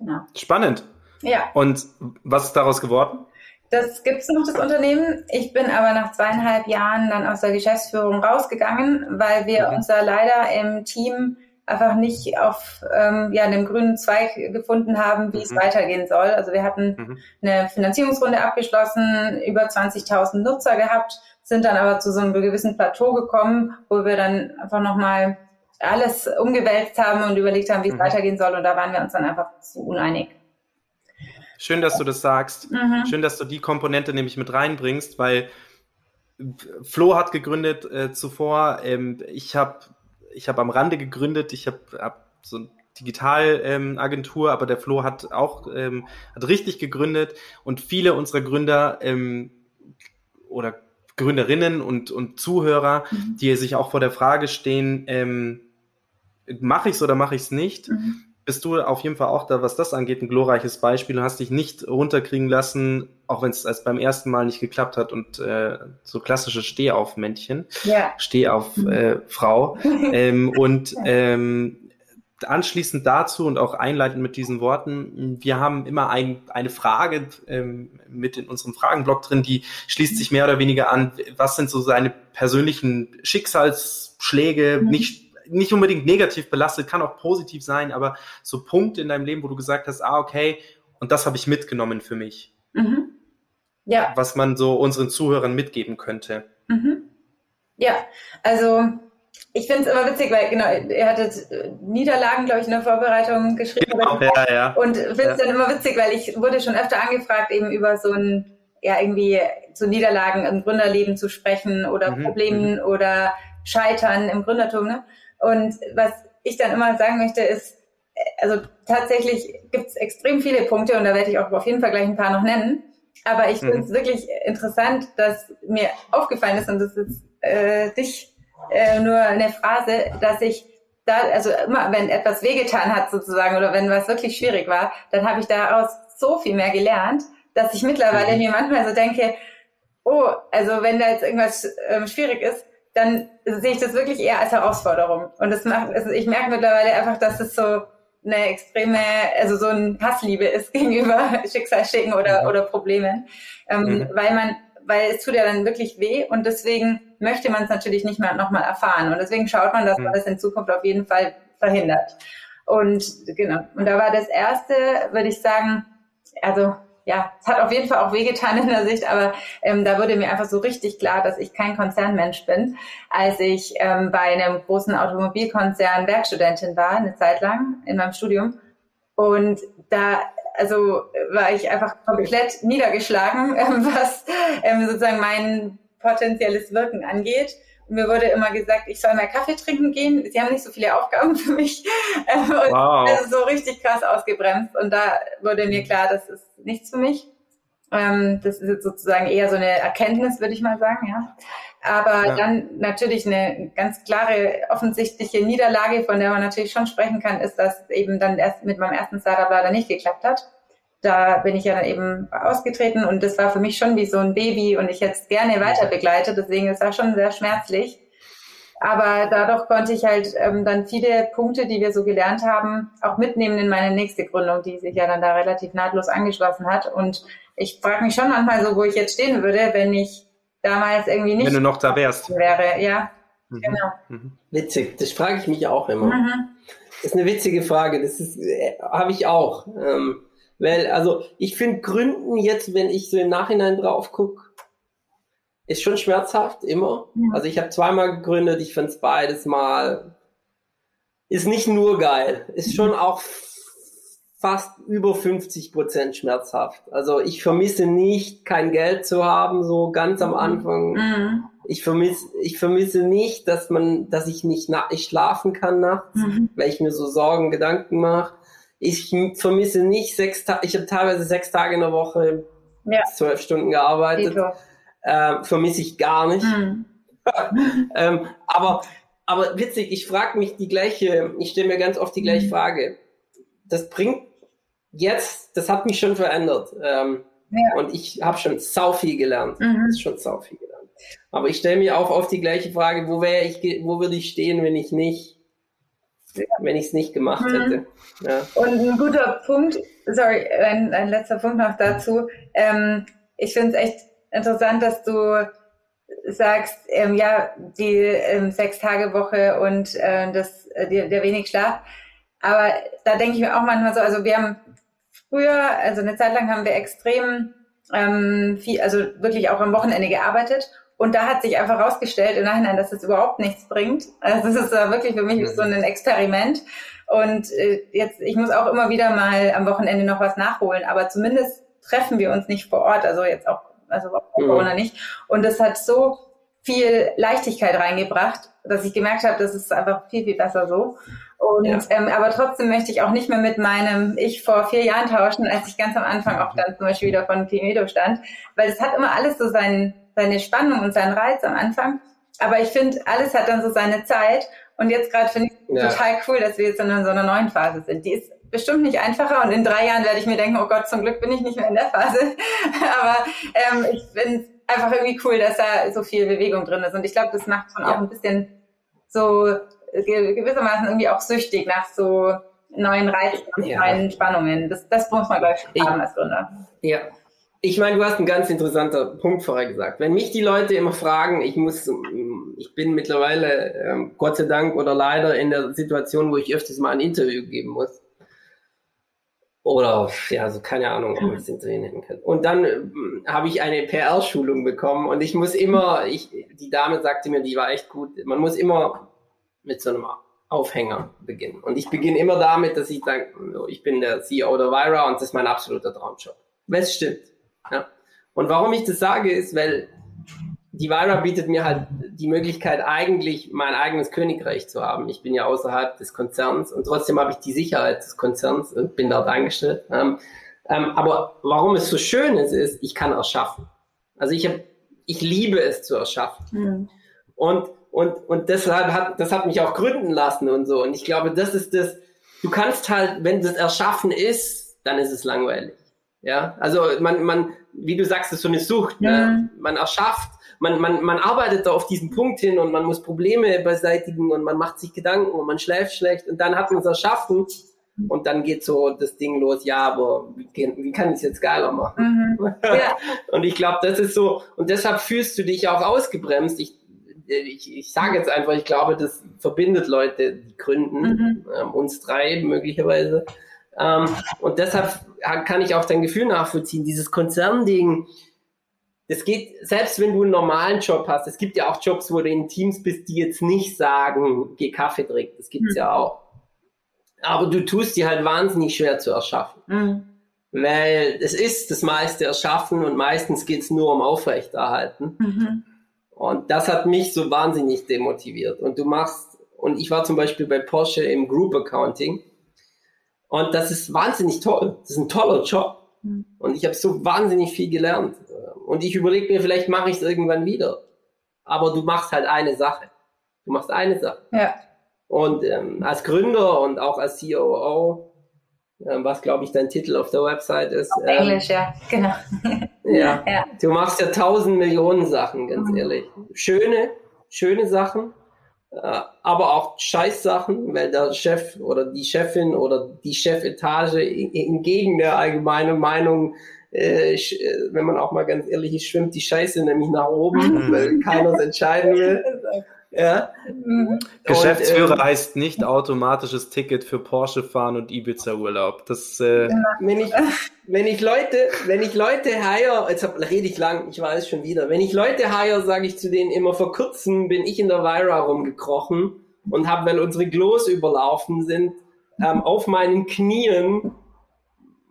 Ja. Spannend. Ja. Und was ist daraus geworden? Das gibt es noch, das Unternehmen. Ich bin aber nach zweieinhalb Jahren dann aus der Geschäftsführung rausgegangen, weil wir mhm. uns da leider im Team einfach nicht auf ähm, ja, einem grünen Zweig gefunden haben, wie mhm. es weitergehen soll. Also wir hatten mhm. eine Finanzierungsrunde abgeschlossen, über 20.000 Nutzer gehabt, sind dann aber zu so einem gewissen Plateau gekommen, wo wir dann einfach nochmal alles umgewälzt haben und überlegt haben, wie es mhm. weitergehen soll. Und da waren wir uns dann einfach zu uneinig. Schön, dass du das sagst. Mhm. Schön, dass du die Komponente nämlich mit reinbringst, weil Flo hat gegründet äh, zuvor. Ähm, ich habe ich hab am Rande gegründet. Ich habe hab so eine Digitalagentur, ähm, aber der Flo hat auch ähm, hat richtig gegründet und viele unserer Gründer ähm, oder Gründerinnen und, und Zuhörer, mhm. die sich auch vor der Frage stehen, ähm, mache ich es oder mache ich es nicht, mhm. bist du auf jeden Fall auch da, was das angeht, ein glorreiches Beispiel und hast dich nicht runterkriegen lassen, auch wenn es beim ersten Mal nicht geklappt hat und äh, so klassische Stehauf-Männchen, ja. Stehauf-Frau mhm. äh, ähm, und ähm, anschließend dazu und auch einleitend mit diesen Worten, wir haben immer ein, eine Frage ähm, mit in unserem Fragenblock drin, die schließt sich mehr oder weniger an, was sind so seine persönlichen Schicksalsschläge, mhm. nicht nicht unbedingt negativ belastet, kann auch positiv sein, aber so Punkte in deinem Leben, wo du gesagt hast, ah, okay, und das habe ich mitgenommen für mich. Mhm. Ja. was man so unseren Zuhörern mitgeben könnte. Mhm. Ja, also ich finde es immer witzig, weil genau, ihr hattet äh, Niederlagen, glaube ich, in der Vorbereitung geschrieben. Genau, ja, ja. Und finde es Ja. dann immer witzig, weil ich wurde schon öfter angefragt, eben über so ein, ja, irgendwie zu Niederlagen im Gründerleben zu sprechen oder Mhm, Problemen oder Scheitern im Gründertum. Ne? Und was ich dann immer sagen möchte, ist, äh, also tatsächlich gibt es extrem viele Punkte und da werde ich auch auf jeden Fall gleich ein paar noch nennen. Aber ich finde es Mhm. wirklich interessant, dass mir aufgefallen ist, und das ist äh, dich äh, nur eine Phrase, dass ich da, also immer, wenn etwas wehgetan hat sozusagen oder wenn was wirklich schwierig war, dann habe ich daraus so viel mehr gelernt, dass ich mittlerweile Mhm. mir manchmal so denke, oh, also wenn da jetzt irgendwas ähm, schwierig ist, dann sehe ich das wirklich eher als Herausforderung. Und das macht, also ich merke mittlerweile einfach, dass es so eine extreme, also so ein Hassliebe ist gegenüber Schicksalsschlägen oder, Mhm. oder Problemen, ähm, Mhm. weil man, weil es tut ja dann wirklich weh und deswegen möchte man es natürlich nicht mehr nochmal erfahren und deswegen schaut man, dass man Mhm. das in Zukunft auf jeden Fall verhindert. Und genau, und da war das erste, würde ich sagen, also ja, es hat auf jeden Fall auch wehgetan in der Sicht, aber ähm, da wurde mir einfach so richtig klar, dass ich kein Konzernmensch bin, als ich ähm, bei einem großen Automobilkonzern Werkstudentin war, eine Zeit lang in meinem Studium. Und da, also war ich einfach komplett niedergeschlagen, was ähm, sozusagen mein potenzielles Wirken angeht. Mir wurde immer gesagt, ich soll mehr Kaffee trinken gehen. Sie haben nicht so viele Aufgaben für mich. Und Wow. das ist so richtig krass ausgebremst. Und da wurde mir klar, das ist nichts für mich. Ähm, das ist jetzt sozusagen eher so eine Erkenntnis, würde ich mal sagen, ja. Aber Ja. dann natürlich eine ganz klare, offensichtliche Niederlage, von der man natürlich schon sprechen kann, ist, dass eben dann erst mit meinem ersten Startup leider nicht geklappt hat. Da bin ich ja dann eben ausgetreten und das war für mich schon wie so ein Baby und ich hätte es gerne weiter begleitet, deswegen ist das schon sehr schmerzlich. Aber dadurch konnte ich halt ähm, dann viele Punkte, die wir so gelernt haben, auch mitnehmen in meine nächste Gründung, die sich ja dann da relativ nahtlos angeschlossen hat. Und ich frage mich schon manchmal so, wo ich jetzt stehen würde, wenn ich damals irgendwie nicht Wenn du noch da wärst. wäre. Ja, Mhm. genau. Mhm. Witzig, das frage ich mich auch immer. Mhm. Das ist eine witzige Frage. Das ist, äh, habe ich auch. Ähm, weil, also, ich finde Gründen jetzt, wenn ich so im Nachhinein drauf gucke, ist schon schmerzhaft, immer. Ja. Also, ich habe zweimal gegründet, ich fand es beides mal, ist nicht nur geil, ist schon auch fast über 50 Prozent schmerzhaft. Also, ich vermisse nicht, kein Geld zu haben, so ganz am Anfang. Mhm. Ich vermisse, ich vermisse nicht, dass man, dass ich nicht, na, ich schlafen kann nachts Mhm. weil ich mir so Sorgen, Gedanken mache. Ich vermisse nicht sechs Tage, ich habe teilweise sechs Tage in der Woche Ja. zwölf Stunden gearbeitet. Äh, vermisse ich gar nicht. Mhm. Ähm, aber, aber witzig, ich frage mich die gleiche, ich stelle mir ganz oft die Mhm. gleiche Frage. Das bringt jetzt, das hat mich schon verändert. Ähm, Ja. Und ich habe schon sau viel gelernt. Mhm. Das ist schon sau viel gelernt. Aber ich stelle mir auch oft die gleiche Frage, wo wäre ich, wo würde ich stehen, wenn ich nicht, wenn ich es nicht gemacht Mhm. hätte. Ja. Und ein guter Punkt, sorry, ein, ein letzter Punkt noch dazu. Ähm, ich finde es echt interessant, dass du sagst, ähm, ja, die ähm, Sechs-Tage-Woche und äh, das, äh, der, der wenig Schlaf. Aber da denke ich mir auch manchmal so, also wir haben früher, also eine Zeit lang haben wir extrem ähm, viel, also wirklich auch am Wochenende gearbeitet. Und da hat sich einfach rausgestellt im Nachhinein, dass es überhaupt nichts bringt. Also das ist äh, wirklich für mich so ein Experiment. Und äh, jetzt, ich muss auch immer wieder mal am Wochenende noch was nachholen, aber zumindest treffen wir uns nicht vor Ort, also jetzt auch, also auch. Corona nicht. Und das hat so viel Leichtigkeit reingebracht, dass ich gemerkt habe, das ist einfach viel, viel besser so. Und Ja. ähm, aber trotzdem möchte ich auch nicht mehr mit meinem Ich vor vier Jahren tauschen, als ich ganz am Anfang auch dann zum Beispiel wieder von Pimedo stand, weil es hat immer alles so seinen, seine Spannung und seinen Reiz am Anfang. Aber ich finde, alles hat dann so seine Zeit. Und jetzt gerade finde ich Ja. total cool, dass wir jetzt in so einer neuen Phase sind. Die ist bestimmt nicht einfacher und in drei Jahren werde ich mir denken, oh Gott, zum Glück bin ich nicht mehr in der Phase. Aber ähm, ich finde es einfach irgendwie cool, dass da so viel Bewegung drin ist. Und ich glaube, das macht schon Ja. auch ein bisschen so äh, ge- gewissermaßen irgendwie auch süchtig nach so neuen Reizen und Ja. neuen Spannungen. Das, das muss man, glaube Ich- haben als Gründer. Ja. Ich meine, du hast einen ganz interessanter Punkt vorher gesagt. Wenn mich die Leute immer fragen, ich muss, ich bin mittlerweile, ähm, Gott sei Dank oder leider in der Situation, wo ich öfters mal ein Interview geben muss. Oder, ja, also keine Ahnung, ob man es Dreh nennen kann. Und dann äh, habe ich eine PR-Schulung bekommen und ich muss immer, ich, die Dame sagte mir, die war echt gut, man muss immer mit so einem Aufhänger beginnen. Und ich beginne immer damit, dass ich sage, ich bin der CEO der Vira und das ist mein absoluter Traumjob. Es stimmt. Ja. Und warum ich das sage, ist, weil die Vira bietet mir halt die Möglichkeit, eigentlich mein eigenes Königreich zu haben. Ich bin ja außerhalb des Konzerns und trotzdem habe ich die Sicherheit des Konzerns und bin dort eingestellt. Ähm, ähm, aber warum es so schön ist, ist, ich kann erschaffen. Also ich, hab, ich liebe es zu erschaffen. Mhm. Und, und, und deshalb hat, das hat mich auch gründen lassen und so. Und ich glaube, das ist das, du kannst halt, wenn das Erschaffen ist, dann ist es langweilig. Ja, also man, man, wie du sagst, ist so eine Sucht. Ne? Mhm. Ne? Man erschafft man, man, man arbeitet da auf diesen Punkt hin und man muss Probleme beseitigen und man macht sich Gedanken und man schläft schlecht und dann hat man es erschaffen und dann geht so das Ding los, ja, aber wie, wie kann ich es jetzt geiler machen? Mhm. Ja. und ich glaube, das ist so, und deshalb fühlst du dich auch ausgebremst. Ich, ich, ich sage jetzt einfach, ich glaube, das verbindet Leute, die gründen, mhm. ähm, uns drei möglicherweise. Ähm, und deshalb kann ich auch dein Gefühl nachvollziehen. Dieses Konzernding, es geht, selbst wenn du einen normalen Job hast, es gibt ja auch Jobs, wo du in Teams bist, die jetzt nicht sagen, geh Kaffee trinken. Das gibt's mhm. ja auch. Aber du tust dir halt wahnsinnig schwer zu erschaffen. Mhm. Weil es ist das meiste erschaffen und meistens geht's nur um Aufrechterhalten. Mhm. Und das hat mich so wahnsinnig demotiviert. Und du machst, und ich war zum Beispiel bei Porsche im Group Accounting. Und das ist wahnsinnig toll. Das ist ein toller Job. Mhm. Und ich habe so wahnsinnig viel gelernt. Und ich überlege mir, vielleicht mache ich es irgendwann wieder. Aber du machst halt eine Sache. Du machst eine Sache. Ja. Und ähm, als Gründer und auch als COO, ähm, was glaube ich dein Titel auf der Website ist. Auf ähm, Englisch, ja, genau. ja. ja. Du machst ja tausend Millionen Sachen, ganz mhm. ehrlich. Schöne, schöne Sachen, aber auch Scheißsachen, weil der Chef oder die Chefin oder die Chefetage entgegen der allgemeinen Meinung äh, äh, wenn man auch mal ganz ehrlich ist, schwimmt die Scheiße nämlich nach oben, mhm. weil keiner es entscheiden will. Ja. Mhm. Geschäftsführer und, ähm, heißt nicht automatisches Ticket für Porsche fahren und Ibiza Urlaub. Das, äh wenn ich, wenn ich Leute, wenn ich Leute hire, jetzt rede ich lang, ich weiß schon wieder. Wenn ich Leute hire, sage ich zu denen immer vor kurzem bin ich in der Vira rumgekrochen und habe, weil unsere Glos überlaufen sind, ähm, auf meinen Knien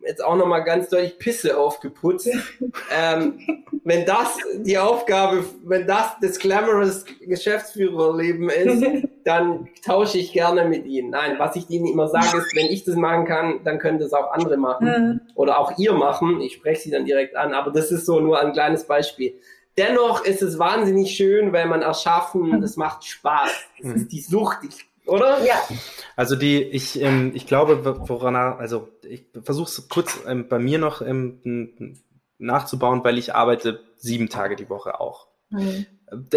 jetzt auch nochmal ganz deutlich Pisse aufgeputzt. ähm, wenn das die Aufgabe, wenn das das glamorous Geschäftsführerleben ist, dann tausche ich gerne mit ihnen. Nein, was ich ihnen immer sage ist, wenn ich das machen kann, dann können das auch andere machen mhm. oder auch ihr machen. Ich spreche sie dann direkt an, aber das ist so nur ein kleines Beispiel. Dennoch ist es wahnsinnig schön, weil man erschaffen, das macht Spaß. Das ist die Sucht. Ich oder? Ja. Also die, ich, ähm, ich glaube, woran, also ich versuche es kurz ähm, bei mir noch ähm, nachzubauen, weil ich arbeite sieben Tage die Woche auch. Mhm.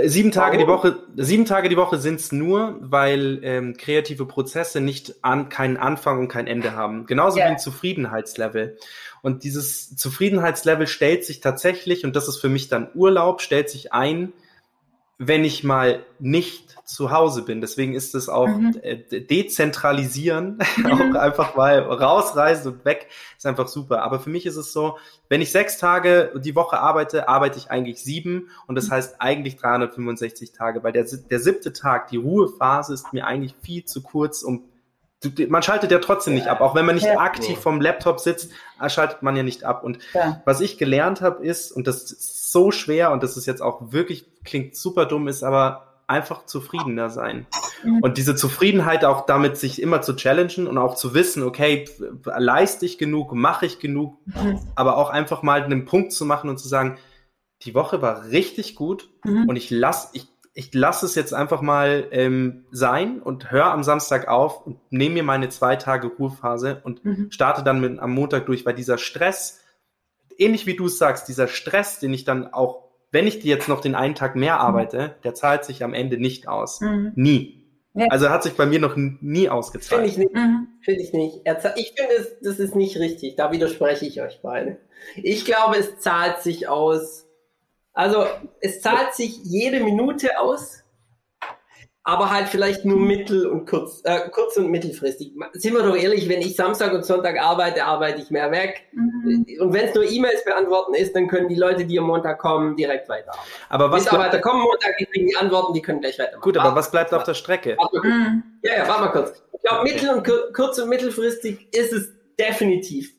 Sieben Tage Warum? die Woche, sieben Tage die Woche sind's nur, weil ähm, kreative Prozesse nicht an, keinen Anfang und kein Ende haben. Genauso yeah. wie ein Zufriedenheitslevel. Und dieses Zufriedenheitslevel stellt sich tatsächlich, und das ist für mich dann Urlaub, stellt sich ein, wenn ich mal nicht zu Hause bin. Deswegen ist es auch mhm. Äh, dezentralisieren, mhm. auch einfach mal rausreisen und weg, ist einfach super. Aber für mich ist es so, wenn ich sechs Tage die Woche arbeite, arbeite ich eigentlich sieben und das mhm. heißt eigentlich 365 Tage, weil der, der siebte Tag, die Ruhephase ist mir eigentlich viel zu kurz, um man schaltet ja trotzdem nicht ab. Auch wenn man nicht ja. aktiv vom Laptop sitzt, schaltet man ja nicht ab. Und ja. was ich gelernt habe ist, und das ist so schwer und das ist jetzt auch wirklich, klingt super dumm, ist aber einfach zufriedener sein. Mhm. Und diese Zufriedenheit auch damit, sich immer zu challengen und auch zu wissen, okay, leiste ich genug, mache ich genug, mhm. aber auch einfach mal einen Punkt zu machen und zu sagen, die Woche war richtig gut mhm. und ich lasse, ich, ich lasse es jetzt einfach mal ähm, sein und höre am Samstag auf und nehme mir meine zwei Tage Ruhephase und mhm. starte dann mit, am Montag durch, weil dieser Stress, ähnlich wie du sagst, dieser Stress, den ich dann auch wenn ich jetzt noch den einen Tag mehr arbeite, der zahlt sich am Ende nicht aus. Mhm. Nie. Ja. Also hat sich bei mir noch nie ausgezahlt. Finde ich nicht. Mhm. Finde ich nicht. Ich finde, das ist nicht richtig. Da widerspreche ich euch beide. Ich glaube, es zahlt sich aus. Also, es zahlt sich jede Minute aus. Aber halt vielleicht nur mittel- und kurz, äh, kurz- und mittelfristig. Sind wir doch ehrlich, wenn ich Samstag und Sonntag arbeite, arbeite ich mehr weg. Mhm. Und wenn es nur E-Mails beantworten ist, dann können die Leute, die am Montag kommen, direkt weiterarbeiten. Aber was Mitarbeiter kommen Montag, die kriegen die Antworten, die können gleich weitermachen. Gut, aber was bleibt auf der Strecke? Mhm. Ja, ja, warte mal kurz. Ich glaube, mittel- und kurz- und mittelfristig ist es definitiv,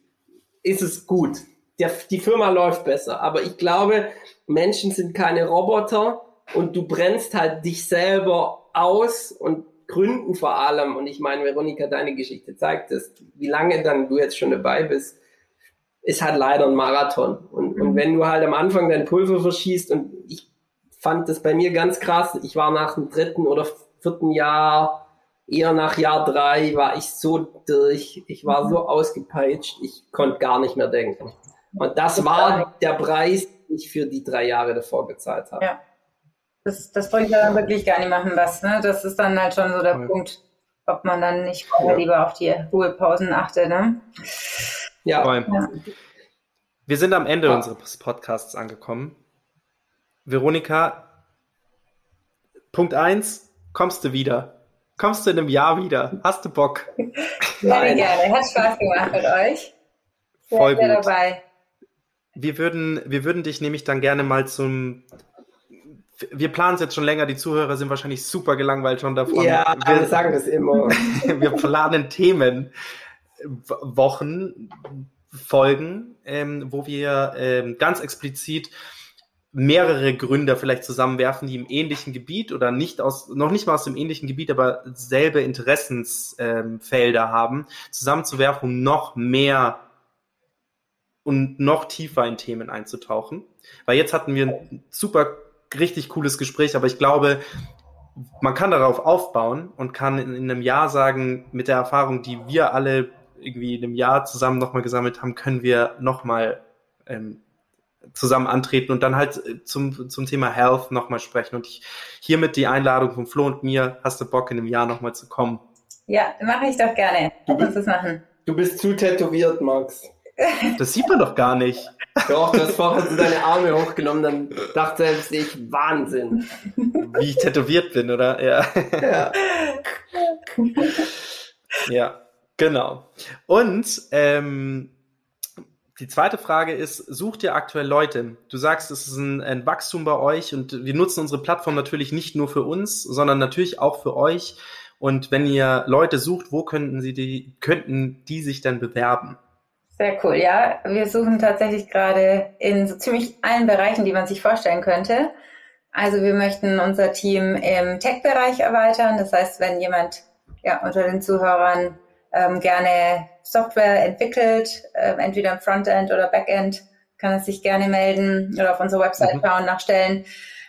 ist es gut. Der, die Firma läuft besser. Aber ich glaube, Menschen sind keine Roboter und du brennst halt dich selber aus und Gründen vor allem, und ich meine, Veronika, deine Geschichte zeigt es, wie lange dann du jetzt schon dabei bist, ist halt leider ein Marathon. Und, mhm. und wenn du halt am Anfang dein Pulver verschießt, und ich fand das bei mir ganz krass, ich war nach dem dritten oder vierten Jahr, eher nach Jahr drei, war ich so durch, ich war so ausgepeitscht, ich konnte gar nicht mehr denken. Und das war der Preis, den ich für die drei Jahre davor gezahlt habe. Ja. Das, das bringt ja dann wirklich gar nicht machen was. Ne? Das ist dann halt schon so der ja. Punkt, ob man dann nicht ja. lieber auf die Ruhepausen achtet. Ne? Ja. ja. Wir sind am Ende unseres Podcasts angekommen. Veronika, Punkt 1, kommst du wieder? Kommst du in einem Jahr wieder? Hast du Bock? Gerne, gerne. Hat Spaß gemacht mit euch. Voll gut. dabei. Wir würden, wir würden dich nämlich dann gerne mal zum wir planen es jetzt schon länger, die Zuhörer sind wahrscheinlich super gelangweilt schon davon. Ja, wir, wir sagen es immer. wir planen Themen, Wochen, Folgen, ähm, wo wir ähm, ganz explizit mehrere Gründer vielleicht zusammenwerfen, die im ähnlichen Gebiet oder nicht aus, noch nicht mal aus dem ähnlichen Gebiet, aber selbe Interessensfelder ähm, haben, zusammenzuwerfen, um noch mehr und noch tiefer in Themen einzutauchen. Weil jetzt hatten wir ein super richtig cooles Gespräch, aber ich glaube, man kann darauf aufbauen und kann in, in einem Jahr sagen, mit der Erfahrung, die wir alle irgendwie in einem Jahr zusammen nochmal gesammelt haben, können wir nochmal ähm, zusammen antreten und dann halt äh, zum, zum Thema Health nochmal sprechen. Und ich, hiermit die Einladung von Flo und mir, hast du Bock, in einem Jahr nochmal zu kommen? Ja, mache ich doch gerne. Du bist, das machen. Du bist zu tätowiert, Max. Das sieht man doch gar nicht. Doch, du hast vorher so deine Arme hochgenommen, dann dachte selbst ich, Wahnsinn. Wie ich tätowiert bin, oder? Ja. Ja, ja genau. Und ähm, die zweite Frage ist, sucht ihr aktuell Leute? Du sagst, es ist ein, ein, Wachstum bei euch und wir nutzen unsere Plattform natürlich nicht nur für uns, sondern natürlich auch für euch. Und wenn ihr Leute sucht, wo könnten sie die, könnten die sich denn bewerben? Sehr cool, ja. Wir suchen tatsächlich gerade in so ziemlich allen Bereichen, die man sich vorstellen könnte. Also wir möchten unser Team im Tech-Bereich erweitern. Das heißt, wenn jemand ja, unter den Zuhörern ähm, gerne Software entwickelt, äh, entweder im Frontend oder Backend, kann er sich gerne melden oder auf unserer Website mhm. schauen nach Stellen.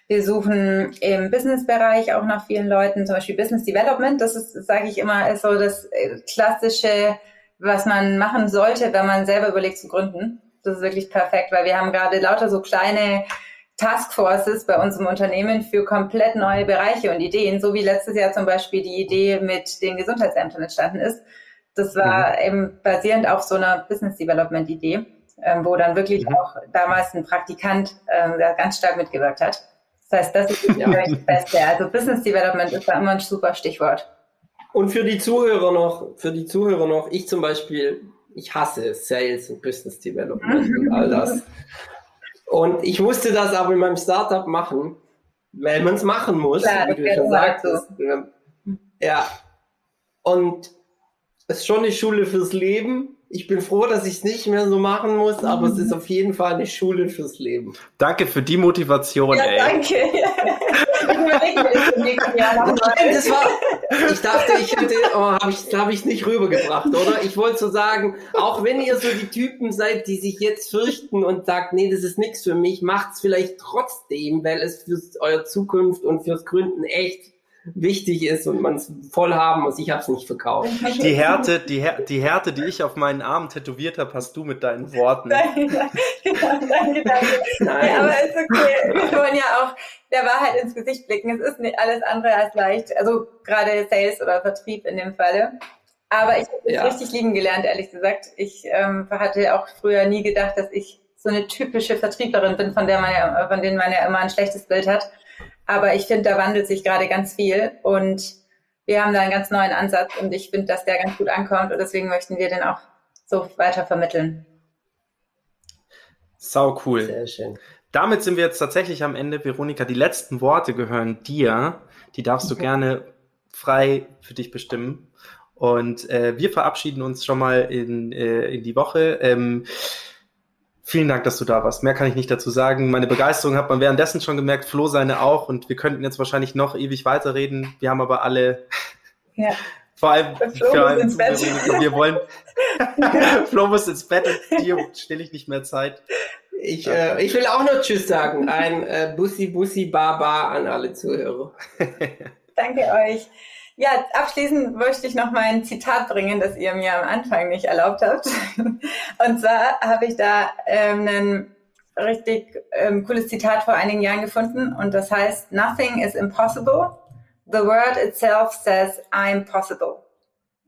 Wir suchen im Business-Bereich auch nach vielen Leuten, zum Beispiel Business Development. Das ist, sage ich immer, ist so das äh, klassische was man machen sollte, wenn man selber überlegt zu gründen. Das ist wirklich perfekt, weil wir haben gerade lauter so kleine Taskforces bei uns im Unternehmen für komplett neue Bereiche und Ideen, so wie letztes Jahr zum Beispiel die Idee mit den Gesundheitsämtern entstanden ist. Das war mhm. eben basierend auf so einer Business Development Idee, ähm, wo dann wirklich mhm. auch damals ein Praktikant ähm, ganz stark mitgewirkt hat. Das heißt, das ist ja. das Beste. Also Business Development ist da immer ein super Stichwort. Und für die Zuhörer noch, für die Zuhörer noch, ich zum Beispiel, ich hasse Sales und Business Development und all das. Und ich musste das aber in meinem Startup machen, weil man es machen muss, Klar, wie du schon sagtest. So. Ja. Und es ist schon eine Schule fürs Leben. Ich bin froh, dass ich es nicht mehr so machen muss, aber es ist auf jeden Fall eine Schule fürs Leben. Danke für die Motivation, ja, ey. Danke. das war, ich dachte, ich hätte, oh, habe ich, hab ich nicht rübergebracht, oder? Ich wollte so sagen, auch wenn ihr so die Typen seid, die sich jetzt fürchten und sagt, nee, das ist nichts für mich, macht's vielleicht trotzdem, weil es für eure Zukunft und fürs Gründen echt wichtig ist und man es voll haben muss. Ich habe es nicht verkauft. Die Härte, die, Här die Härte, die ich auf meinen Arm tätowiert habe, hast du mit deinen Worten. Danke, danke, danke. Nein. Ja, aber ist okay. Wir wollen ja auch der Wahrheit ins Gesicht blicken. Es ist nicht alles andere als leicht. Also gerade Sales oder Vertrieb in dem Falle. Aber ich habe es ja. richtig lieben gelernt, ehrlich gesagt. Ich ähm, hatte auch früher nie gedacht, dass ich so eine typische Vertrieblerin bin, von der man ja, von denen man ja immer ein schlechtes Bild hat. Aber ich finde, da wandelt sich gerade ganz viel und wir haben da einen ganz neuen Ansatz und ich finde, dass der ganz gut ankommt und deswegen möchten wir den auch so weiter vermitteln. Sau cool. Sehr schön. Damit sind wir jetzt tatsächlich am Ende. Veronika, die letzten Worte gehören dir. Die darfst du gerne frei für dich bestimmen. Und äh, wir verabschieden uns schon mal in, äh, in die Woche. Ähm, vielen Dank, dass du da warst. Mehr kann ich nicht dazu sagen. Meine Begeisterung hat man währenddessen schon gemerkt, Flo seine auch. Und wir könnten jetzt wahrscheinlich noch ewig weiterreden. Wir haben aber alle, Ja. vor allem, Flo vor muss allem ins Bett. Wir wollen, Flo muss ins Bett und dir stelle ich nicht mehr Zeit. Ich, äh, ich will auch noch Tschüss sagen. Ein äh, Bussi Bussi Baba an alle Zuhörer. Danke euch. Ja, abschließend möchte ich noch mal ein Zitat bringen, das ihr mir am Anfang nicht erlaubt habt. Und zwar habe ich da ähm, ein richtig ähm, cooles Zitat vor einigen Jahren gefunden und das heißt, Nothing is impossible. The word itself says I'm possible.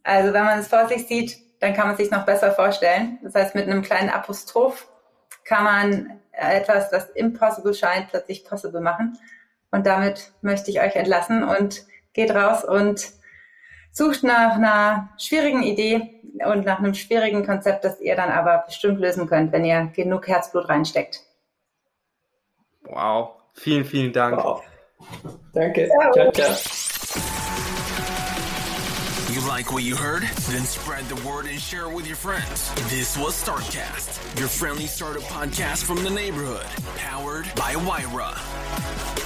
Also wenn man es vor sich sieht, dann kann man sich noch besser vorstellen. Das heißt, mit einem kleinen Apostroph kann man etwas, das impossible scheint, plötzlich possible machen. Und damit möchte ich euch entlassen und geht raus und sucht nach einer schwierigen Idee und nach einem schwierigen Konzept, das ihr dann aber bestimmt lösen könnt, wenn ihr genug Herzblut reinsteckt. Wow. Vielen, vielen Dank. Wow. Danke. Ciao. Ciao, ciao. You like what you heard? Then spread the word and share it with your friends. This was Startcast, your friendly startup podcast from the neighborhood, powered by Wyra.